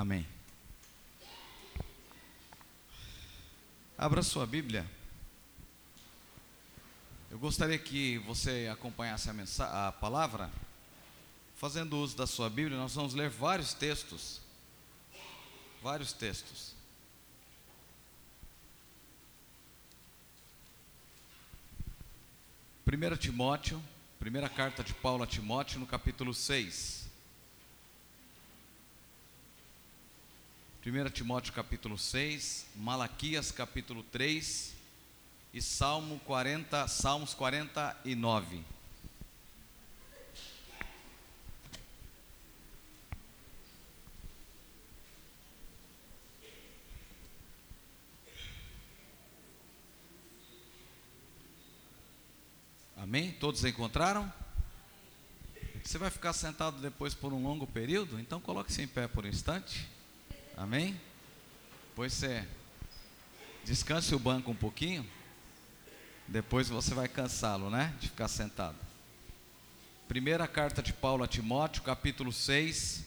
Amém. Abra sua Bíblia. Eu gostaria que você acompanhasse a, a palavra. Fazendo uso da sua Bíblia, nós vamos ler vários textos. Vários textos. Primeira Timóteo, primeira carta de Paulo a Timóteo, no capítulo 6. 1 Timóteo capítulo 6, Malaquias capítulo 3 e Salmo 40, Salmos 49. Amém? Todos encontraram? Você vai ficar sentado depois por um longo período? Então coloque-se em pé por um instante. Amém? Pois você descanse o banco um pouquinho. Depois você vai cansá-lo, né? De ficar sentado. Primeira carta de Paulo a Timóteo, capítulo 6.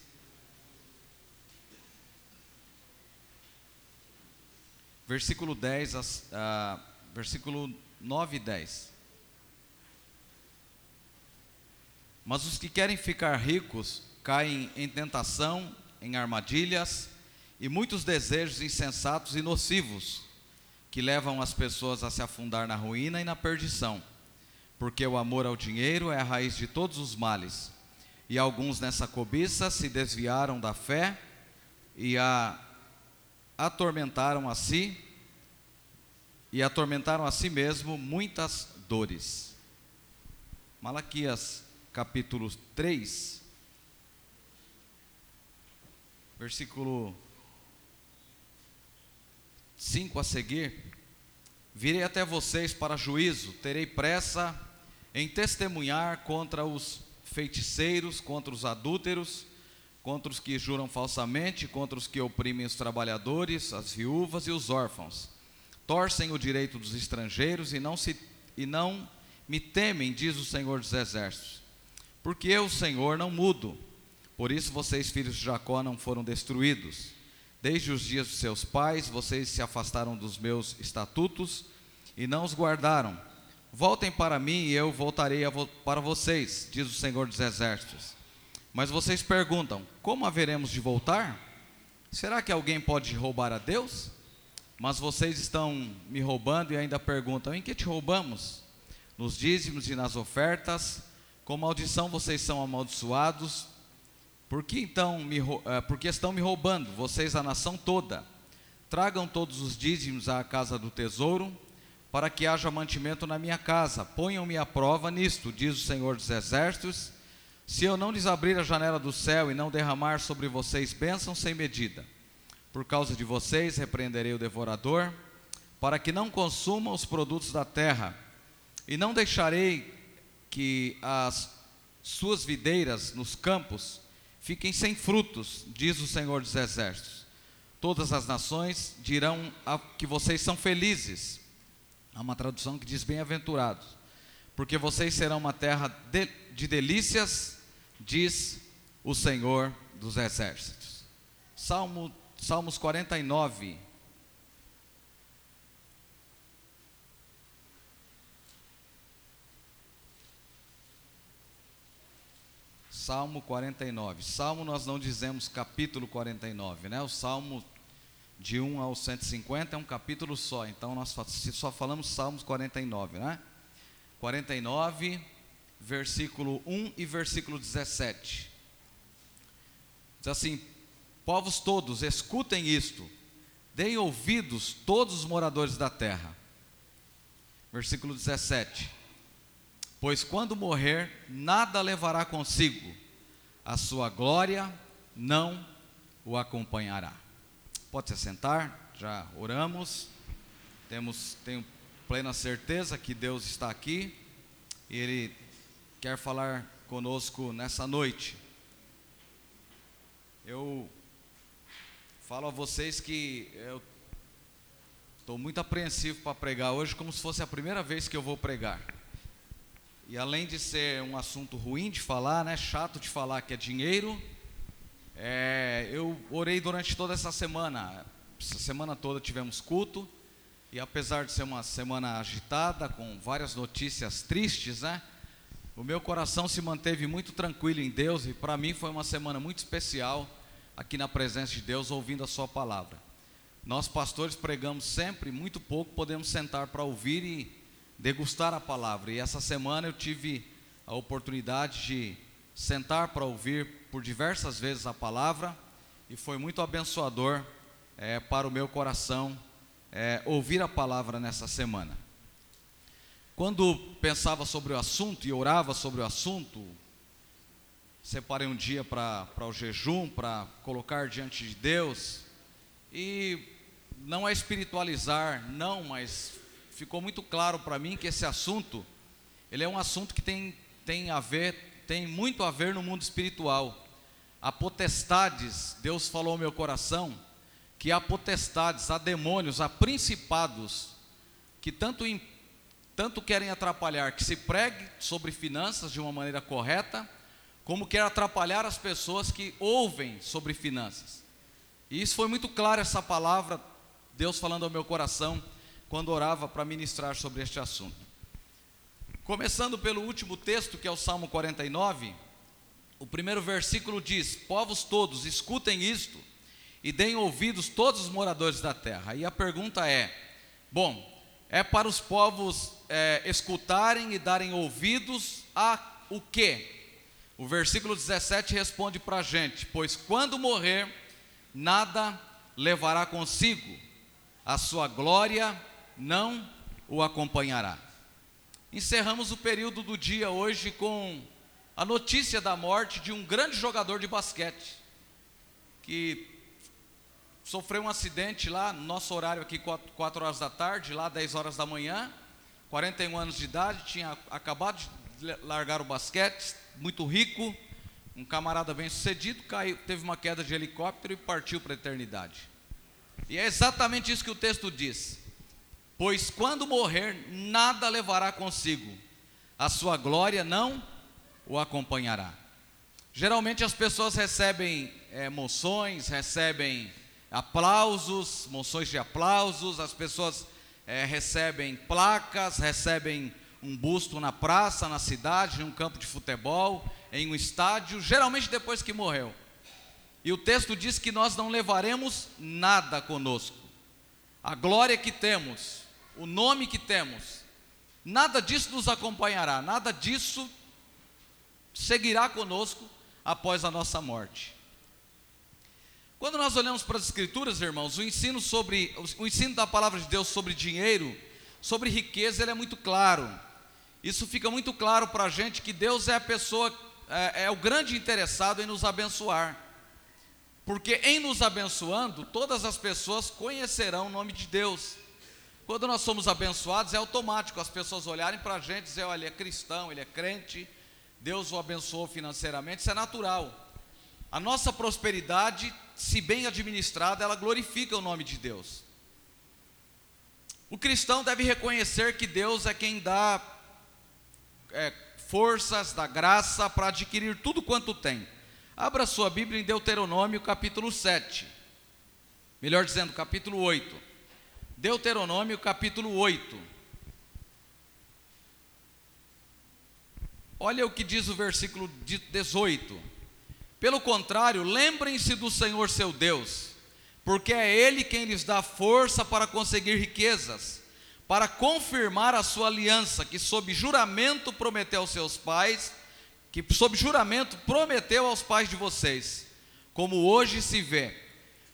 Versículo 10, a, versículo 9 e 10. Mas os que querem ficar ricos caem em tentação, em armadilhas e muitos desejos insensatos e nocivos que levam as pessoas a se afundar na ruína e na perdição, porque o amor ao dinheiro é a raiz de todos os males. E alguns nessa cobiça se desviaram da fé e a atormentaram a si e atormentaram a si mesmo muitas dores. Malaquias capítulo 3, versículo 5 a seguir: Virei até vocês para juízo, terei pressa em testemunhar contra os feiticeiros, contra os adúlteros, contra os que juram falsamente, contra os que oprimem os trabalhadores, as viúvas e os órfãos. Torcem o direito dos estrangeiros e não se e não me temem, diz o Senhor dos Exércitos. Porque eu, Senhor, não mudo. Por isso vocês, filhos de Jacó, não foram destruídos. Desde os dias de seus pais, vocês se afastaram dos meus estatutos e não os guardaram. Voltem para mim e eu voltarei vo para vocês, diz o Senhor dos Exércitos. Mas vocês perguntam: como haveremos de voltar? Será que alguém pode roubar a Deus? Mas vocês estão me roubando e ainda perguntam: em que te roubamos? Nos dízimos e nas ofertas? Com maldição vocês são amaldiçoados, por que então me, uh, porque estão me roubando, vocês a nação toda? Tragam todos os dízimos à casa do tesouro, para que haja mantimento na minha casa. Ponham-me à prova nisto, diz o Senhor dos Exércitos, se eu não lhes abrir a janela do céu e não derramar sobre vocês bênçãos sem medida. Por causa de vocês repreenderei o devorador, para que não consuma os produtos da terra, e não deixarei que as suas videiras nos campos fiquem sem frutos, diz o Senhor dos Exércitos. Todas as nações dirão que vocês são felizes. Há uma tradução que diz bem-aventurados, porque vocês serão uma terra de, de delícias, diz o Senhor dos Exércitos. Salmo, Salmos 49, Salmo 49. Salmo nós não dizemos capítulo 49, né? O Salmo de 1 ao 150 é um capítulo só, então nós só falamos Salmos 49, né? 49, versículo 1 e versículo 17. Diz assim: Povos todos, escutem isto, deem ouvidos todos os moradores da terra. Versículo 17 pois quando morrer, nada levará consigo, a sua glória não o acompanhará. Pode se sentar, já oramos, temos, tenho plena certeza que Deus está aqui e Ele quer falar conosco nessa noite. Eu falo a vocês que eu estou muito apreensivo para pregar hoje, como se fosse a primeira vez que eu vou pregar. E além de ser um assunto ruim de falar, né, chato de falar, que é dinheiro, É, eu orei durante toda essa semana. Essa semana toda tivemos culto. E apesar de ser uma semana agitada, com várias notícias tristes, né? O meu coração se manteve muito tranquilo em Deus e para mim foi uma semana muito especial aqui na presença de Deus, ouvindo a Sua palavra. Nós, pastores, pregamos sempre, muito pouco, podemos sentar para ouvir e degustar a palavra. E essa semana eu tive a oportunidade de sentar para ouvir por diversas vezes a palavra e foi muito abençoador é, para o meu coração é, ouvir a palavra nessa semana. Quando pensava sobre o assunto e orava sobre o assunto, separei um dia para o jejum, para colocar diante de Deus, e não é espiritualizar, não, mas ficou muito claro para mim que esse assunto, ele é um assunto que tem, tem a ver, tem muito a ver no mundo espiritual. Há potestades, Deus falou ao meu coração, que há potestades, há demônios, há principados, que tanto tanto querem atrapalhar que se pregue sobre finanças de uma maneira correta, como quer atrapalhar as pessoas que ouvem sobre finanças. E isso foi muito claro essa palavra, Deus falando ao meu coração quando orava para ministrar sobre este assunto. Começando pelo último texto, que é o Salmo 49, o primeiro versículo diz: Povos todos, escutem isto e deem ouvidos todos os moradores da terra. E a pergunta é: bom, é para os povos é, escutarem e darem ouvidos a o quê? O versículo 17 responde para a gente: Pois quando morrer, nada levará consigo, a sua glória não o acompanhará. Encerramos o período do dia hoje com a notícia da morte de um grande jogador de basquete, que sofreu um acidente lá, no nosso horário aqui, 4, 4 horas da tarde, lá 10 horas da manhã, 41 anos de idade, tinha acabado de largar o basquete, muito rico, um camarada bem sucedido, caiu, teve uma queda de helicóptero e partiu para a eternidade. E é exatamente isso que o texto diz: Pois quando morrer, nada levará consigo, a sua glória não o acompanhará. Geralmente as pessoas recebem é, moções, recebem aplausos, moções de aplausos, as pessoas é, recebem placas, recebem um busto na praça, na cidade, em um campo de futebol, em um estádio, geralmente depois que morreu. E o texto diz que nós não levaremos nada conosco. A glória que temos, o nome que temos, nada disso nos acompanhará, nada disso seguirá conosco após a nossa morte. Quando nós olhamos para as escrituras, irmãos, o ensino sobre o ensino da palavra de Deus sobre dinheiro, sobre riqueza, ele é muito claro. Isso fica muito claro para a gente que Deus é a pessoa, é, é o grande interessado em nos abençoar. Porque em nos abençoando, todas as pessoas conhecerão o nome de Deus. Quando nós somos abençoados, é automático as pessoas olharem para a gente e dizer: olha, ele é cristão, ele é crente, Deus o abençoou financeiramente, isso é natural. A nossa prosperidade se bem administrada, ela glorifica o nome de Deus. O cristão deve reconhecer que Deus é quem dá é, forças, dá graça para adquirir tudo quanto tem. Abra sua Bíblia em Deuteronômio capítulo 7. Melhor dizendo, capítulo 8. Deuteronômio capítulo 8. Olha o que diz o versículo 18. Pelo contrário, lembrem-se do Senhor seu Deus, porque é Ele quem lhes dá força para conseguir riquezas, para confirmar a sua aliança, que sob juramento prometeu aos seus pais, que sob juramento prometeu aos pais de vocês, como hoje se vê.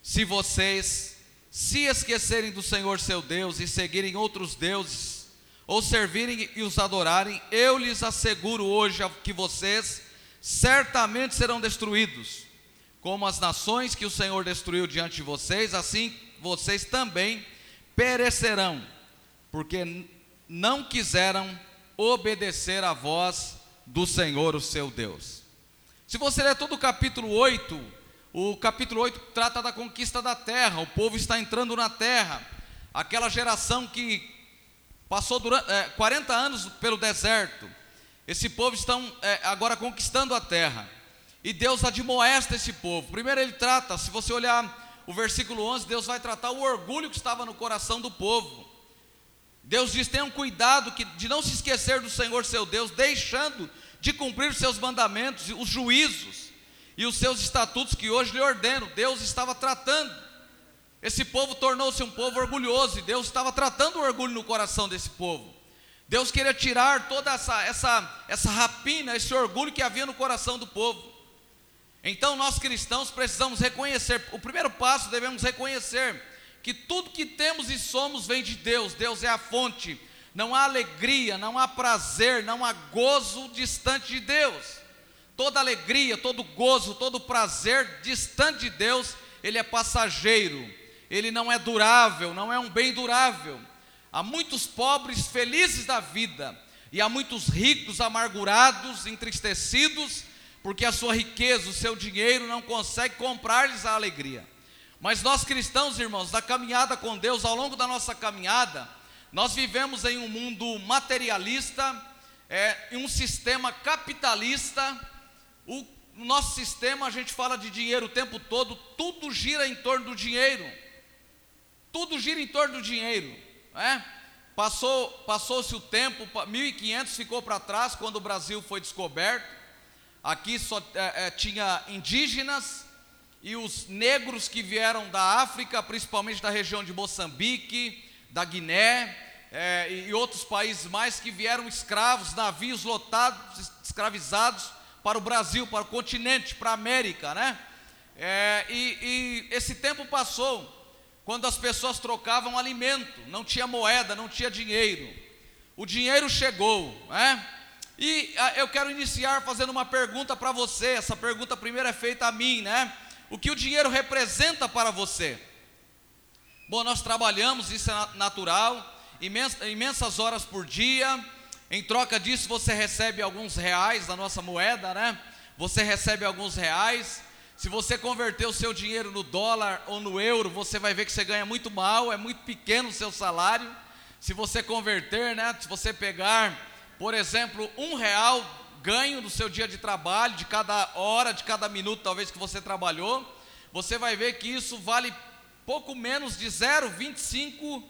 Se vocês se esquecerem do Senhor seu Deus e seguirem outros deuses, ou servirem e os adorarem, eu lhes asseguro hoje que vocês certamente serão destruídos, como as nações que o Senhor destruiu diante de vocês, assim vocês também perecerão, porque não quiseram obedecer à voz do Senhor, o seu Deus. Se você ler todo o capítulo 8, o capítulo 8 trata da conquista da terra, o povo está entrando na terra, aquela geração que passou durante, é, 40 anos pelo deserto, esse povo estão é, agora conquistando a terra. E Deus admoesta esse povo. Primeiro ele trata, se você olhar o versículo 11, Deus vai tratar o orgulho que estava no coração do povo. Deus diz: tenham cuidado de não se esquecer do Senhor seu Deus, deixando de cumprir os seus mandamentos, os juízos e os seus estatutos que hoje lhe ordeno. Deus estava tratando. Esse povo tornou-se um povo orgulhoso e Deus estava tratando o orgulho no coração desse povo. Deus queria tirar toda essa, essa, essa rapina, esse orgulho que havia no coração do povo. Então nós cristãos precisamos reconhecer, o primeiro passo devemos reconhecer que tudo que temos e somos vem de Deus, Deus é a fonte. Não há alegria, não há prazer, não há gozo distante de Deus. Toda alegria, todo gozo, todo prazer distante de Deus, ele é passageiro, ele não é durável, não é um bem durável. Há muitos pobres felizes da vida, e há muitos ricos amargurados, entristecidos, porque a sua riqueza, o seu dinheiro não consegue comprar-lhes a alegria. Mas nós cristãos, irmãos, da caminhada com Deus, ao longo da nossa caminhada, nós vivemos em um mundo materialista, é, em um sistema capitalista. O nosso sistema, a gente fala de dinheiro o tempo todo, tudo gira em torno do dinheiro. Tudo gira em torno do dinheiro. É? Passou, passou-se o tempo, 1500 ficou para trás quando o Brasil foi descoberto. Aqui só é, é, tinha indígenas e os negros que vieram da África, principalmente da região de Moçambique, da Guiné é, e outros países mais que vieram escravos, navios lotados, escravizados para o Brasil, para o continente, para a América, né? É, e, e esse tempo passou quando as pessoas trocavam alimento, não tinha moeda, não tinha dinheiro. O dinheiro chegou, né? E ah, eu quero iniciar fazendo uma pergunta para você. Essa pergunta primeiro é feita a mim, né? O que o dinheiro representa para você? Bom, nós trabalhamos, isso é natural, imensas horas por dia. Em troca disso, você recebe alguns reais da nossa moeda, né? Você recebe alguns reais. Se você converter o seu dinheiro no dólar ou no euro, você vai ver que você ganha muito mal, é muito pequeno o seu salário. Se você converter, né? Se você pegar, por exemplo, um real ganho do seu dia de trabalho, de cada hora, de cada minuto, talvez que você trabalhou, você vai ver que isso vale pouco menos de 0,25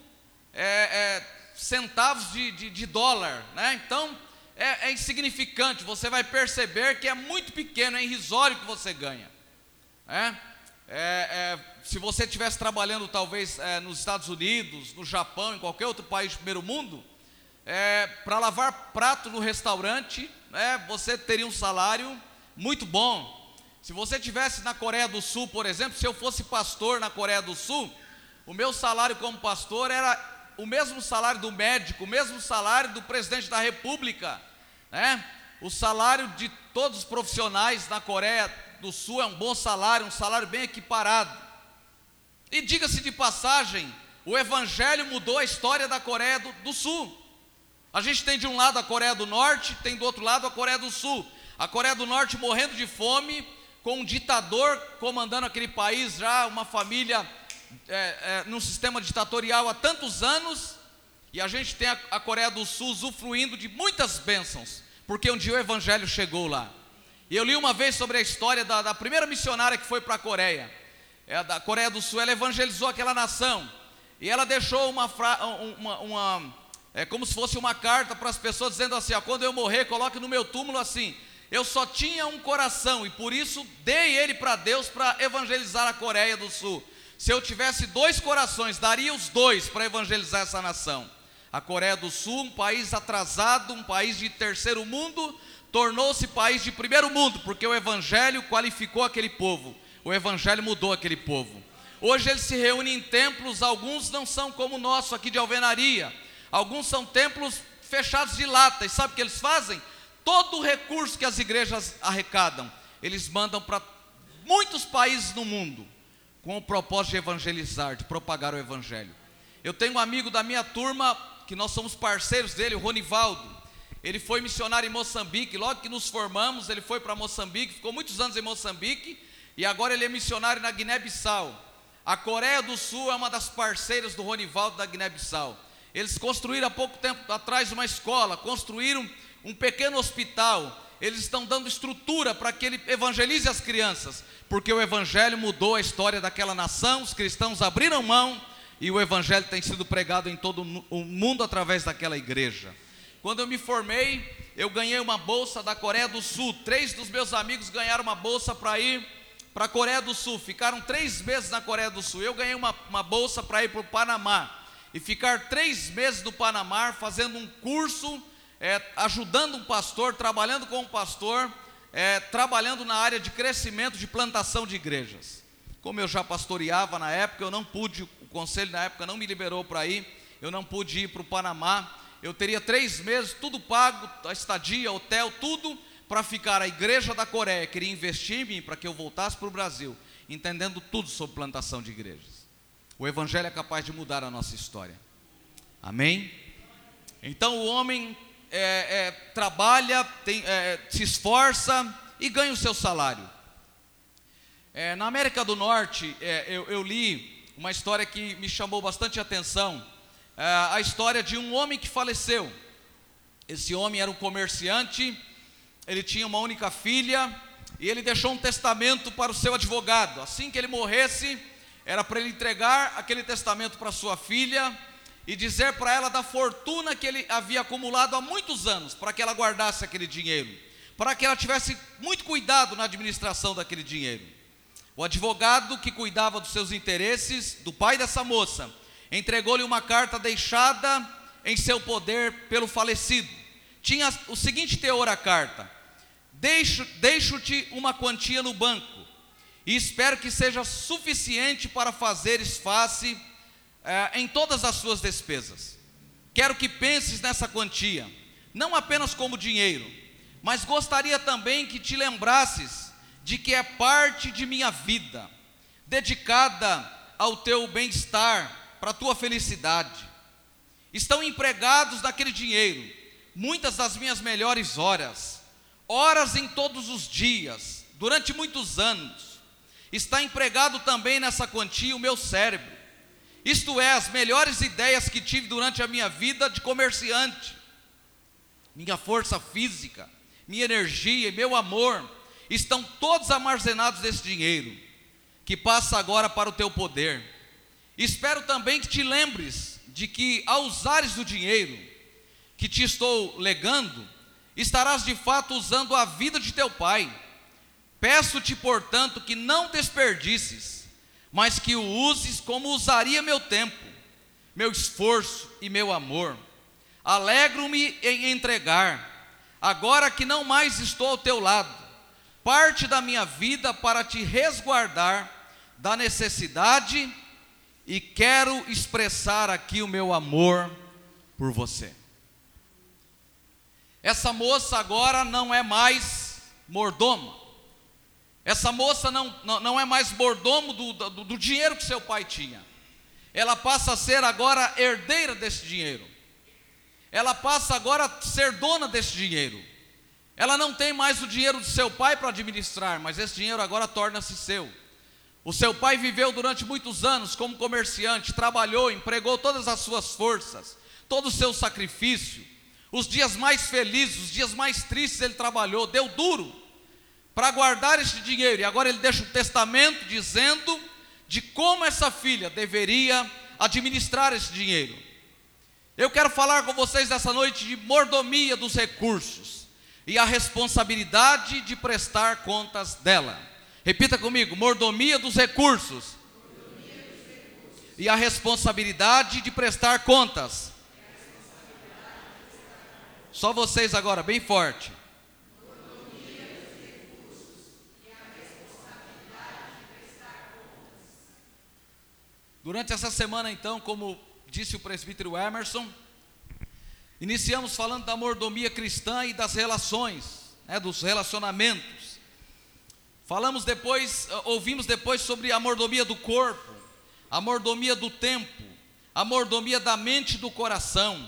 é, é, centavos de, de, de, dólar, né? Então é, é insignificante. Você vai perceber que é muito pequeno, é irrisório que você ganha. É? É, é, se você estivesse trabalhando talvez é, nos Estados Unidos, no Japão, em qualquer outro país do primeiro mundo, é, para lavar prato no restaurante, né, você teria um salário muito bom. Se você estivesse na Coreia do Sul, por exemplo, se eu fosse pastor na Coreia do Sul, o meu salário como pastor era o mesmo salário do médico, o mesmo salário do presidente da República, né? O salário de todos os profissionais na Coreia do Sul é um bom salário, um salário bem equiparado. E diga-se de passagem, o Evangelho mudou a história da Coreia do, do, Sul. A gente tem de um lado a Coreia do Norte, tem do outro lado a Coreia do Sul. A Coreia do Norte morrendo de fome, com um ditador comandando aquele país já, uma família é, é, num sistema ditatorial há tantos anos, e a gente tem a, a Coreia do Sul usufruindo de muitas bênçãos, porque um dia o Evangelho chegou lá. E eu li uma vez sobre a história da, da primeira missionária que foi para a Coreia. É, da Coreia do Sul, ela evangelizou aquela nação. E ela deixou uma, uma, uma é como se fosse uma carta para as pessoas dizendo assim: ó, quando eu morrer, coloque no meu túmulo assim. Eu só tinha um coração e por isso dei ele para Deus para evangelizar a Coreia do Sul. Se eu tivesse dois corações, daria os dois para evangelizar essa nação. A Coreia do Sul, um país atrasado, um país de terceiro mundo, tornou-se país de primeiro mundo, porque o Evangelho qualificou aquele povo, o Evangelho mudou aquele povo. Hoje eles se reúnem em templos, alguns não são como o nosso aqui de alvenaria, alguns são templos fechados de lata, e sabe o que eles fazem? Todo o recurso que as igrejas arrecadam, eles mandam para muitos países no mundo, com o propósito de evangelizar, de propagar o Evangelho. Eu tenho um amigo da minha turma, que nós somos parceiros dele, o Ronivaldo. Ele foi missionário em Moçambique, logo que nos formamos, ele foi para Moçambique, ficou muitos anos em Moçambique e agora ele é missionário na Guiné-Bissau. A Coreia do Sul é uma das parceiras do Ronivaldo da Guiné-Bissau. Eles construíram há pouco tempo atrás uma escola, construíram um pequeno hospital. Eles estão dando estrutura para que ele evangelize as crianças, porque o evangelho mudou a história daquela nação, os cristãos abriram mão e o evangelho tem sido pregado em todo o mundo através daquela igreja. Quando eu me formei, eu ganhei uma bolsa da Coreia do Sul. Três dos meus amigos ganharam uma bolsa para ir para a Coreia do Sul. Ficaram três meses na Coreia do Sul. Eu ganhei uma, uma bolsa para ir para o Panamá e ficar três meses no Panamá fazendo um curso, é, ajudando um pastor, trabalhando com um pastor, é, trabalhando na área de crescimento, de plantação de igrejas. Como eu já pastoreava na época, eu não pude, o conselho na época não me liberou para ir, eu não pude ir para o Panamá. Eu teria três meses, tudo pago, a estadia, hotel, tudo, para ficar a igreja da Coreia. Queria investir em mim para que eu voltasse para o Brasil, entendendo tudo sobre plantação de igrejas. O Evangelho é capaz de mudar a nossa história. Amém? Então o homem é, é, trabalha, tem, é, se esforça e ganha o seu salário. É, na América do Norte, é, eu, eu, li uma história que me chamou bastante atenção. É, a história de um homem que faleceu. Esse homem era um comerciante, ele tinha uma única filha e ele deixou um testamento para o seu advogado. Assim que ele morresse, era para ele entregar aquele testamento para sua filha e dizer para ela da fortuna que ele havia acumulado há muitos anos, para que ela guardasse aquele dinheiro, para que ela tivesse muito cuidado na administração daquele dinheiro. O advogado que cuidava dos seus interesses, do pai dessa moça, entregou-lhe uma carta deixada em seu poder pelo falecido. Tinha o seguinte teor a carta: Deixo-te deixo uma quantia no banco e espero que seja suficiente para fazeres face é, em todas as suas despesas. Quero que penses nessa quantia, não apenas como dinheiro, mas gostaria também que te lembrasses de que é parte de minha vida, dedicada ao teu bem-estar, para a tua felicidade. Estão empregados naquele dinheiro muitas das minhas melhores horas, horas em todos os dias, durante muitos anos Está empregado também nessa quantia o meu cérebro, isto é, as melhores ideias que tive durante a minha vida de comerciante, minha força física, minha energia e meu amor, estão todos armazenados nesse dinheiro, que passa agora para o teu poder. Espero também que te lembres de que, ao usares o dinheiro que te estou legando, estarás de fato usando a vida de teu pai Peço-te, portanto, que não desperdices, mas que o uses como usaria meu tempo, meu esforço e meu amor. Alegro-me em entregar, agora que não mais estou ao teu lado, parte da minha vida para te resguardar da necessidade e quero expressar aqui o meu amor por você. Essa moça agora não é mais mordoma, essa moça não, não, não é mais mordomo do, do, do dinheiro que seu pai tinha. Ela passa a ser agora herdeira desse dinheiro. Ela passa agora a ser dona desse dinheiro. Ela não tem mais o dinheiro do seu pai para administrar, mas esse dinheiro agora torna-se seu. O seu pai viveu durante muitos anos como comerciante, trabalhou, empregou todas as suas forças, todo o seu sacrifício. Os dias mais felizes, os dias mais tristes ele trabalhou, deu duro para guardar este dinheiro. E agora ele deixa um testamento dizendo de como essa filha deveria administrar esse dinheiro. Eu quero falar com vocês nessa noite de mordomia dos recursos e a responsabilidade de prestar contas dela. Repita comigo: mordomia dos recursos, mordomia dos recursos. e a responsabilidade de prestar contas. Só vocês agora, bem forte. Durante essa semana, então, como disse o presbítero Emerson, iniciamos falando da mordomia cristã e das relações, né, dos relacionamentos. Falamos depois, eh, ouvimos depois sobre a mordomia do corpo, a mordomia do tempo, a mordomia da mente e do coração,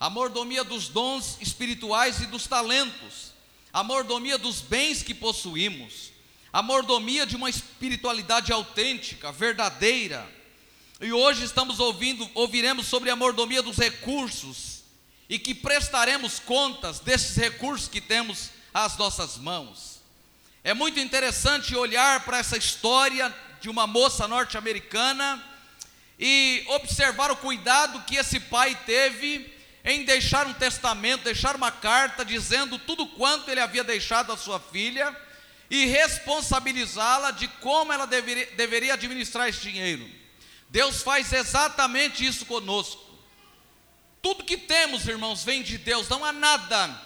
a mordomia dos dons espirituais e dos talentos, a mordomia dos bens que possuímos, a mordomia de uma espiritualidade autêntica, verdadeira, e hoje estamos ouvindo, ouviremos sobre a mordomia dos recursos e que prestaremos contas desses recursos que temos às nossas mãos. É muito interessante olhar para essa história de uma moça norte-americana e observar o cuidado que esse pai teve em deixar um testamento, deixar uma carta dizendo tudo quanto ele havia deixado à sua filha e responsabilizá-la de como ela deveria, deveria administrar esse dinheiro. Deus faz exatamente isso conosco. Tudo que temos, irmãos, vem de Deus, não há nada.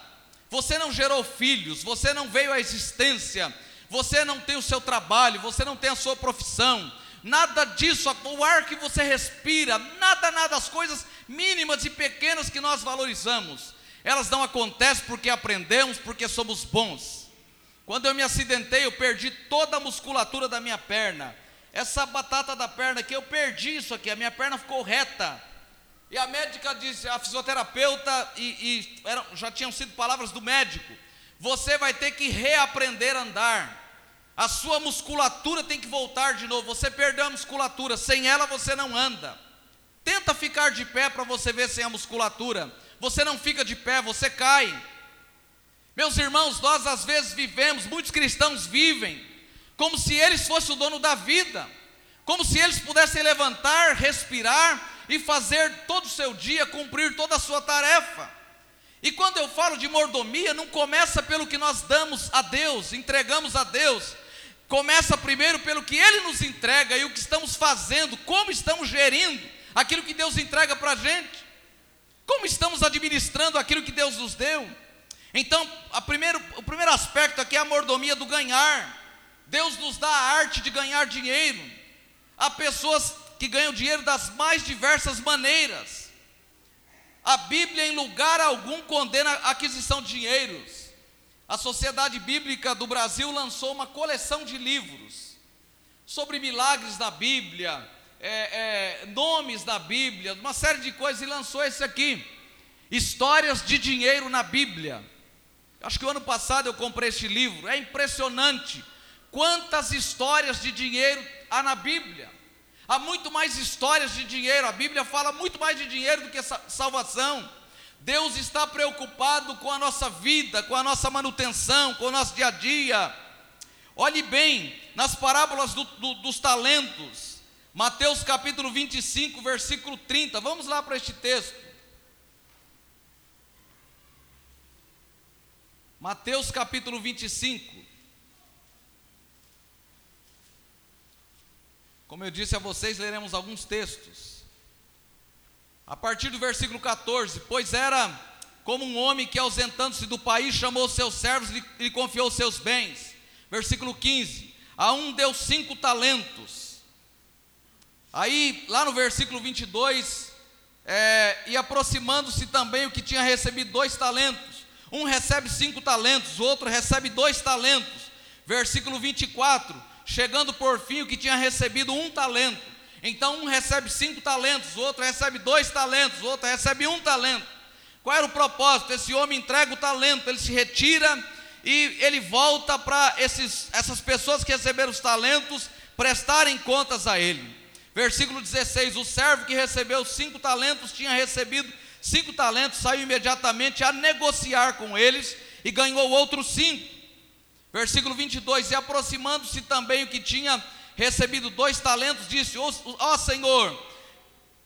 Você não gerou filhos, você não veio à existência, você não tem o seu trabalho, você não tem a sua profissão, nada disso, o ar que você respira, nada, nada, as coisas mínimas e pequenas que nós valorizamos, elas não acontecem porque aprendemos, porque somos bons. Quando eu me acidentei, eu perdi toda a musculatura da minha perna. Essa batata da perna aqui, eu perdi isso aqui, a minha perna ficou reta. E a médica disse, a fisioterapeuta, e, e eram, já tinham sido palavras do médico: você vai ter que reaprender a andar. A sua musculatura tem que voltar de novo. Você perdeu a musculatura, sem ela você não anda. Tenta ficar de pé para você ver sem a musculatura. Você não fica de pé, você cai. Meus irmãos, nós às vezes vivemos, muitos cristãos vivem, como se eles fossem o dono da vida, como se eles pudessem levantar, respirar e fazer todo o seu dia, cumprir toda a sua tarefa. E quando eu falo de mordomia, não começa pelo que nós damos a Deus, entregamos a Deus, começa primeiro pelo que Ele nos entrega e o que estamos fazendo, como estamos gerindo aquilo que Deus entrega para a gente, como estamos administrando aquilo que Deus nos deu. Então, primeiro, o primeiro aspecto aqui é a mordomia do ganhar. Deus nos dá a arte de ganhar dinheiro. Há pessoas que ganham dinheiro das mais diversas maneiras. A Bíblia, em lugar algum, condena a aquisição de dinheiros. A Sociedade Bíblica do Brasil lançou uma coleção de livros sobre milagres da Bíblia, é, é, nomes da Bíblia, uma série de coisas, e lançou esse aqui: Histórias de Dinheiro na Bíblia. Acho que o ano passado eu comprei este livro. É impressionante quantas histórias de dinheiro há na Bíblia. Há muito mais histórias de dinheiro. A Bíblia fala muito mais de dinheiro do que salvação. Deus está preocupado com a nossa vida, com a nossa manutenção, com o nosso dia a dia. Olhe bem nas parábolas do, do, dos talentos. Mateus capítulo 25, versículo 30. Vamos lá para este texto. Mateus capítulo 25. Como eu disse a vocês, leremos alguns textos. A partir do versículo 14: Pois era como um homem que, ausentando-se do país, chamou seus servos e lhe confiou seus bens. Versículo 15: A um deu cinco talentos. Aí, lá no versículo 22, é, e aproximando-se também o que tinha recebido dois talentos um recebe cinco talentos, o outro recebe dois talentos. Versículo 24: Chegando por fim o que tinha recebido um talento. Então um recebe cinco talentos, outro recebe dois talentos, outro recebe um talento. Qual era o propósito? Esse homem entrega o talento, ele se retira e ele volta para essas pessoas que receberam os talentos prestarem contas a ele. Versículo 16: O servo que recebeu cinco talentos tinha recebido cinco talentos, saiu imediatamente a negociar com eles e ganhou outros cinco. Versículo 22: E aproximando-se também o que tinha recebido dois talentos, disse: Ó oh, Senhor,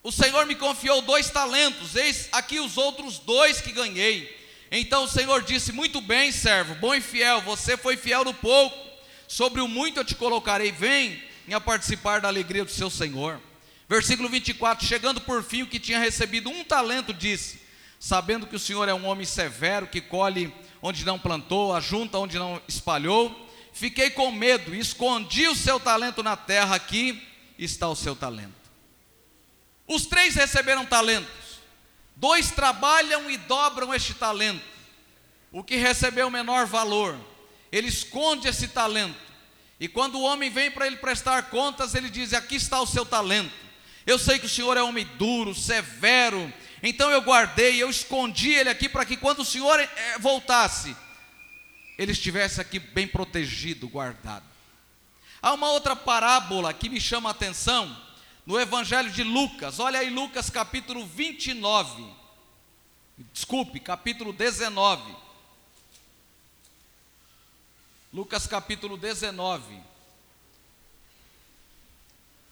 o Senhor me confiou dois talentos, eis aqui os outros dois que ganhei. Então o Senhor disse: Muito bem, servo, bom e fiel, você foi fiel no pouco, sobre o muito eu te colocarei, vem a participar da alegria do seu Senhor. Versículo 24: Chegando por fim o que tinha recebido um talento, disse: Sabendo que o Senhor é um homem severo, que colhe onde não plantou, ajunta onde não espalhou, fiquei com medo escondi o seu talento na terra, aqui está o seu talento. Os três receberam talentos, dois trabalham e dobram este talento. O que recebeu menor valor, ele esconde esse talento, e quando o homem vem para ele prestar contas, ele diz: Aqui está o seu talento. Eu sei que o Senhor é homem duro, severo, então eu guardei, eu escondi ele aqui para que quando o Senhor eh, voltasse, ele estivesse aqui bem protegido, guardado. Há uma outra parábola que me chama a atenção, no Evangelho de Lucas, olha aí Lucas capítulo 29, desculpe, capítulo 19. Lucas capítulo 19.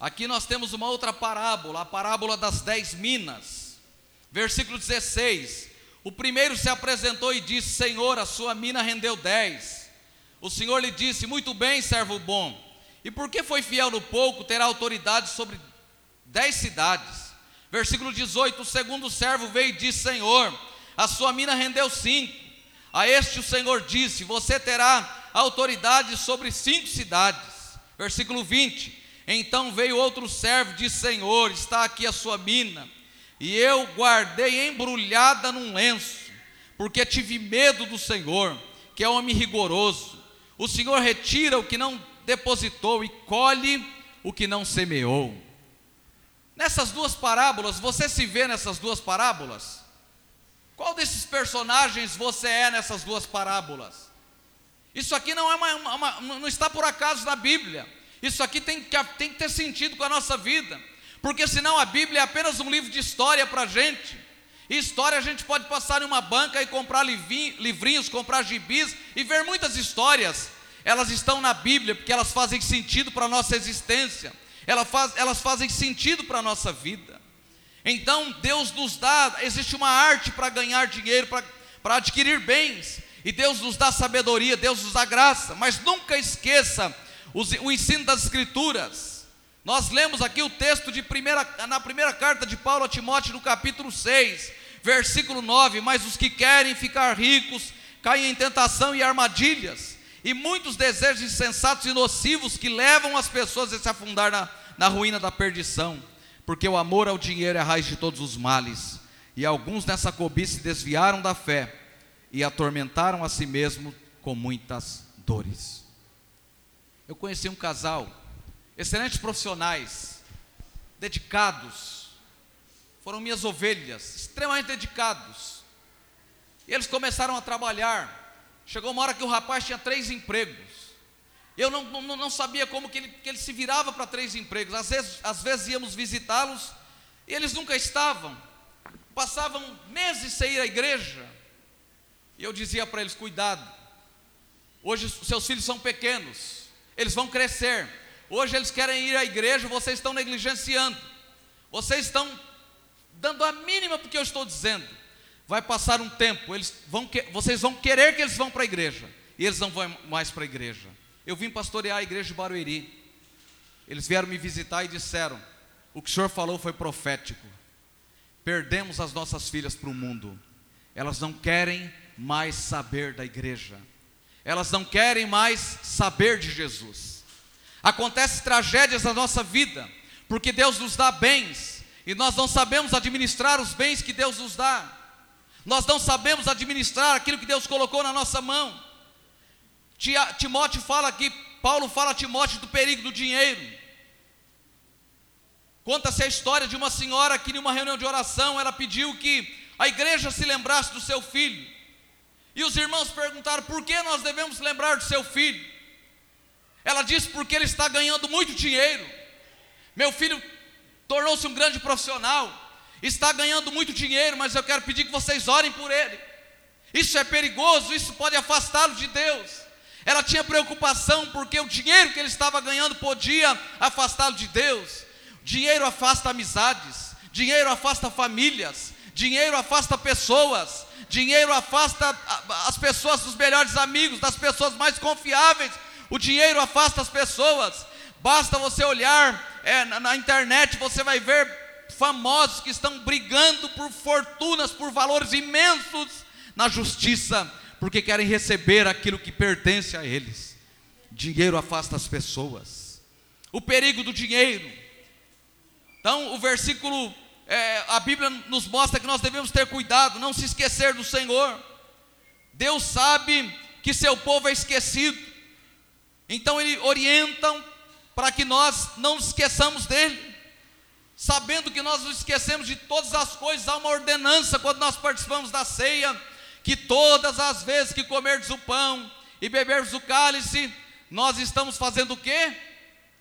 Aqui nós temos uma outra parábola, a parábola das dez minas. Versículo 16. O primeiro se apresentou e disse: Senhor, a sua mina rendeu dez. O Senhor lhe disse: Muito bem, servo bom. E porque foi fiel no pouco, terá autoridade sobre dez cidades. Versículo 18: O segundo servo veio e disse: Senhor, a sua mina rendeu cinco. A este o Senhor disse: Você terá autoridade sobre cinco cidades. Versículo 20: Então veio outro servo e disse: Senhor, está aqui a sua mina e eu guardei embrulhada num lenço, porque tive medo do Senhor, que é homem rigoroso. O Senhor retira o que não depositou e colhe o que não semeou. Nessas duas parábolas, você se vê nessas duas parábolas? Qual desses personagens você é nessas duas parábolas? Isso aqui não é uma, uma, não está por acaso na Bíblia. Isso aqui tem que, tem que ter sentido com a nossa vida porque senão a Bíblia é apenas um livro de história para a gente. E história a gente pode passar em uma banca e comprar livrinhos, comprar gibis e ver muitas histórias. Elas estão na Bíblia porque elas fazem sentido para a nossa existência, elas, faz, elas fazem sentido para a nossa vida. Então Deus nos dá, existe uma arte para ganhar dinheiro, para adquirir bens, e Deus nos dá sabedoria, Deus nos dá graça, mas nunca esqueça o ensino das Escrituras. Nós lemos aqui o texto de primeira, na primeira carta de Paulo a Timóteo, no capítulo 6, versículo 9: Mas os que querem ficar ricos caem em tentação e armadilhas, e muitos desejos insensatos e nocivos que levam as pessoas a se afundar na, na ruína da perdição, porque o amor ao dinheiro é a raiz de todos os males, e alguns nessa cobiça se desviaram da fé e atormentaram a si mesmos com muitas dores. Eu conheci um casal excelentes profissionais, dedicados, foram minhas ovelhas, extremamente dedicados. E eles começaram a trabalhar. Chegou uma hora que o rapaz tinha três empregos. Eu não, não, não sabia como que ele, que ele se virava para três empregos. Às vezes, às vezes íamos visitá-los e eles nunca estavam. Passavam meses sem ir à igreja. E eu dizia para eles: cuidado. Hoje seus filhos são pequenos, eles vão crescer. Hoje eles querem ir à igreja, vocês estão negligenciando. Vocês estão dando a mínima porque eu estou dizendo. Vai passar um tempo, eles vão que, vocês vão querer que eles vão para a igreja. E eles não vão mais para a igreja. Eu vim pastorear a igreja de Barueri. Eles vieram me visitar e disseram: O que o senhor falou foi profético. Perdemos as nossas filhas para o mundo. Elas não querem mais saber da igreja. Elas não querem mais saber de Jesus. Acontecem tragédias na nossa vida, porque Deus nos dá bens e nós não sabemos administrar os bens que Deus nos dá. Nós não sabemos administrar aquilo que Deus colocou na nossa mão. Timóteo fala aqui, Paulo fala a Timóteo do perigo do dinheiro. Conta-se a história de uma senhora que, em uma reunião de oração, ela pediu que a igreja se lembrasse do seu filho. E os irmãos perguntaram: por que nós devemos lembrar do seu filho? Ela disse porque ele está ganhando muito dinheiro. Meu filho tornou-se um grande profissional, está ganhando muito dinheiro, mas eu quero pedir que vocês orem por ele. Isso é perigoso, isso pode afastá-lo de Deus. Ela tinha preocupação porque o dinheiro que ele estava ganhando podia afastá-lo de Deus. Dinheiro afasta amizades, dinheiro afasta famílias, dinheiro afasta pessoas, dinheiro afasta as pessoas dos melhores amigos, das pessoas mais confiáveis, o dinheiro afasta as pessoas. Basta você olhar é, na, na internet, você vai ver famosos que estão brigando por fortunas, por valores imensos na justiça, porque querem receber aquilo que pertence a eles. Dinheiro afasta as pessoas. O perigo do dinheiro. Então, o versículo, é, a Bíblia nos mostra que nós devemos ter cuidado, não se esquecer do Senhor. Deus sabe que seu povo é esquecido. Então ele orientam para que nós não nos esqueçamos dele. Sabendo que nós nos esquecemos de todas as coisas, há uma ordenança quando nós participamos da ceia, que todas as vezes que comerdes o pão e beberdes o cálice, nós estamos fazendo o quê?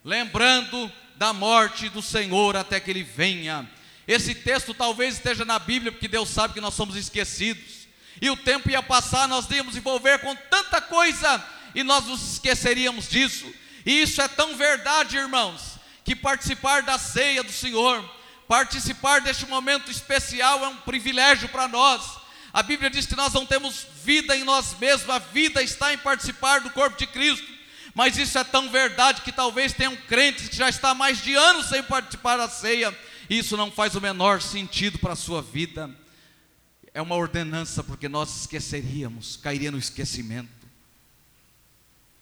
Lembrando da morte do Senhor até que ele venha. Esse texto talvez esteja na Bíblia, porque Deus sabe que nós somos esquecidos. E o tempo ia passar, nós íamos envolver com tanta coisa e nós nos esqueceríamos disso. E isso é tão verdade, irmãos, que participar da ceia do Senhor, participar deste momento especial é um privilégio para nós. A Bíblia diz que nós não temos vida em nós mesmos, a vida está em participar do corpo de Cristo. Mas isso é tão verdade que talvez tenham crentes que já está mais de anos sem participar da ceia. E isso não faz o menor sentido para a sua vida. É uma ordenança, porque nós esqueceríamos, cairia no esquecimento.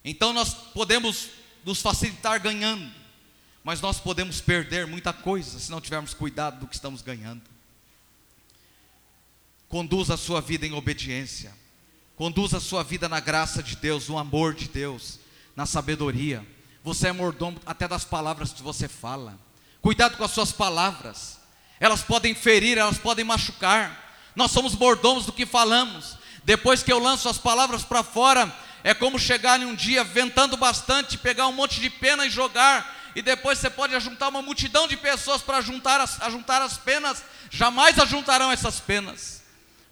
Então nós podemos nos facilitar ganhando, mas nós podemos perder muita coisa se não tivermos cuidado do que estamos ganhando. Conduza a sua vida em obediência, conduza a sua vida na graça de Deus, no amor de Deus, na sabedoria. Você é mordomo até das palavras que você fala. Cuidado com as suas palavras, elas podem ferir, elas podem machucar. Nós somos mordomos do que falamos. Depois que eu lanço as palavras para fora, é como chegar em um dia ventando bastante, pegar um monte de pena e jogar, e depois você pode ajuntar uma multidão de pessoas para juntar as, ajuntar as penas, jamais ajuntarão essas penas.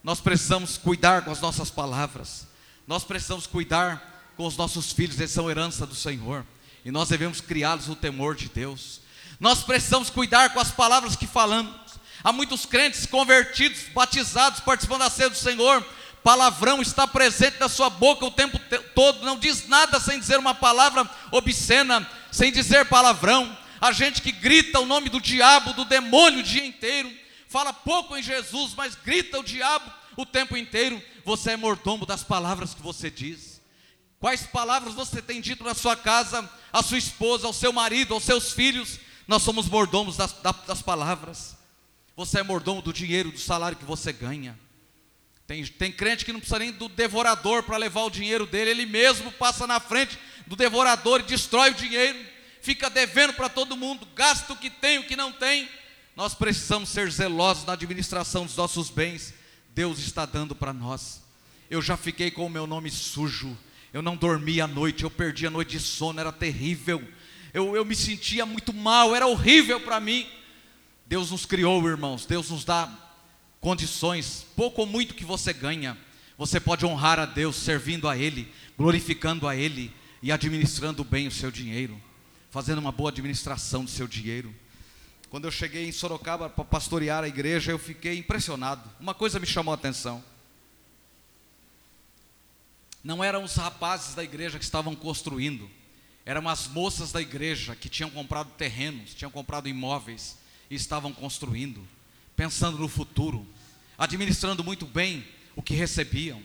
Nós precisamos cuidar com as nossas palavras, nós precisamos cuidar com os nossos filhos, eles são herança do Senhor, e nós devemos criá-los no temor de Deus. Nós precisamos cuidar com as palavras que falamos. Há muitos crentes convertidos, batizados, participando da ceia do Senhor, Palavrão está presente na sua boca o tempo todo, não diz nada sem dizer uma palavra obscena, sem dizer palavrão. A gente que grita o nome do diabo, do demônio o dia inteiro, fala pouco em Jesus, mas grita o diabo o tempo inteiro. Você é mordomo das palavras que você diz. Quais palavras você tem dito na sua casa, à sua esposa, ao seu marido, aos seus filhos? Nós somos mordomos das, das palavras. Você é mordomo do dinheiro, do salário que você ganha. Tem, tem crente que não precisa nem do devorador para levar o dinheiro dele, ele mesmo passa na frente do devorador e destrói o dinheiro, fica devendo para todo mundo, gasta o que tem, o que não tem. Nós precisamos ser zelosos na administração dos nossos bens, Deus está dando para nós. Eu já fiquei com o meu nome sujo, eu não dormia à noite, eu perdi a noite de sono, era terrível, eu, eu me sentia muito mal, era horrível para mim. Deus nos criou, irmãos, Deus nos dá condições, pouco ou muito que você ganha, você pode honrar a Deus servindo a Ele, glorificando a Ele e administrando bem o seu dinheiro, fazendo uma boa administração do seu dinheiro. Quando eu cheguei em Sorocaba para pastorear a igreja, eu fiquei impressionado. Uma coisa me chamou a atenção. Não eram os rapazes da igreja que estavam construindo, eram as moças da igreja que tinham comprado terrenos, tinham comprado imóveis e estavam construindo pensando no futuro, administrando muito bem o que recebiam.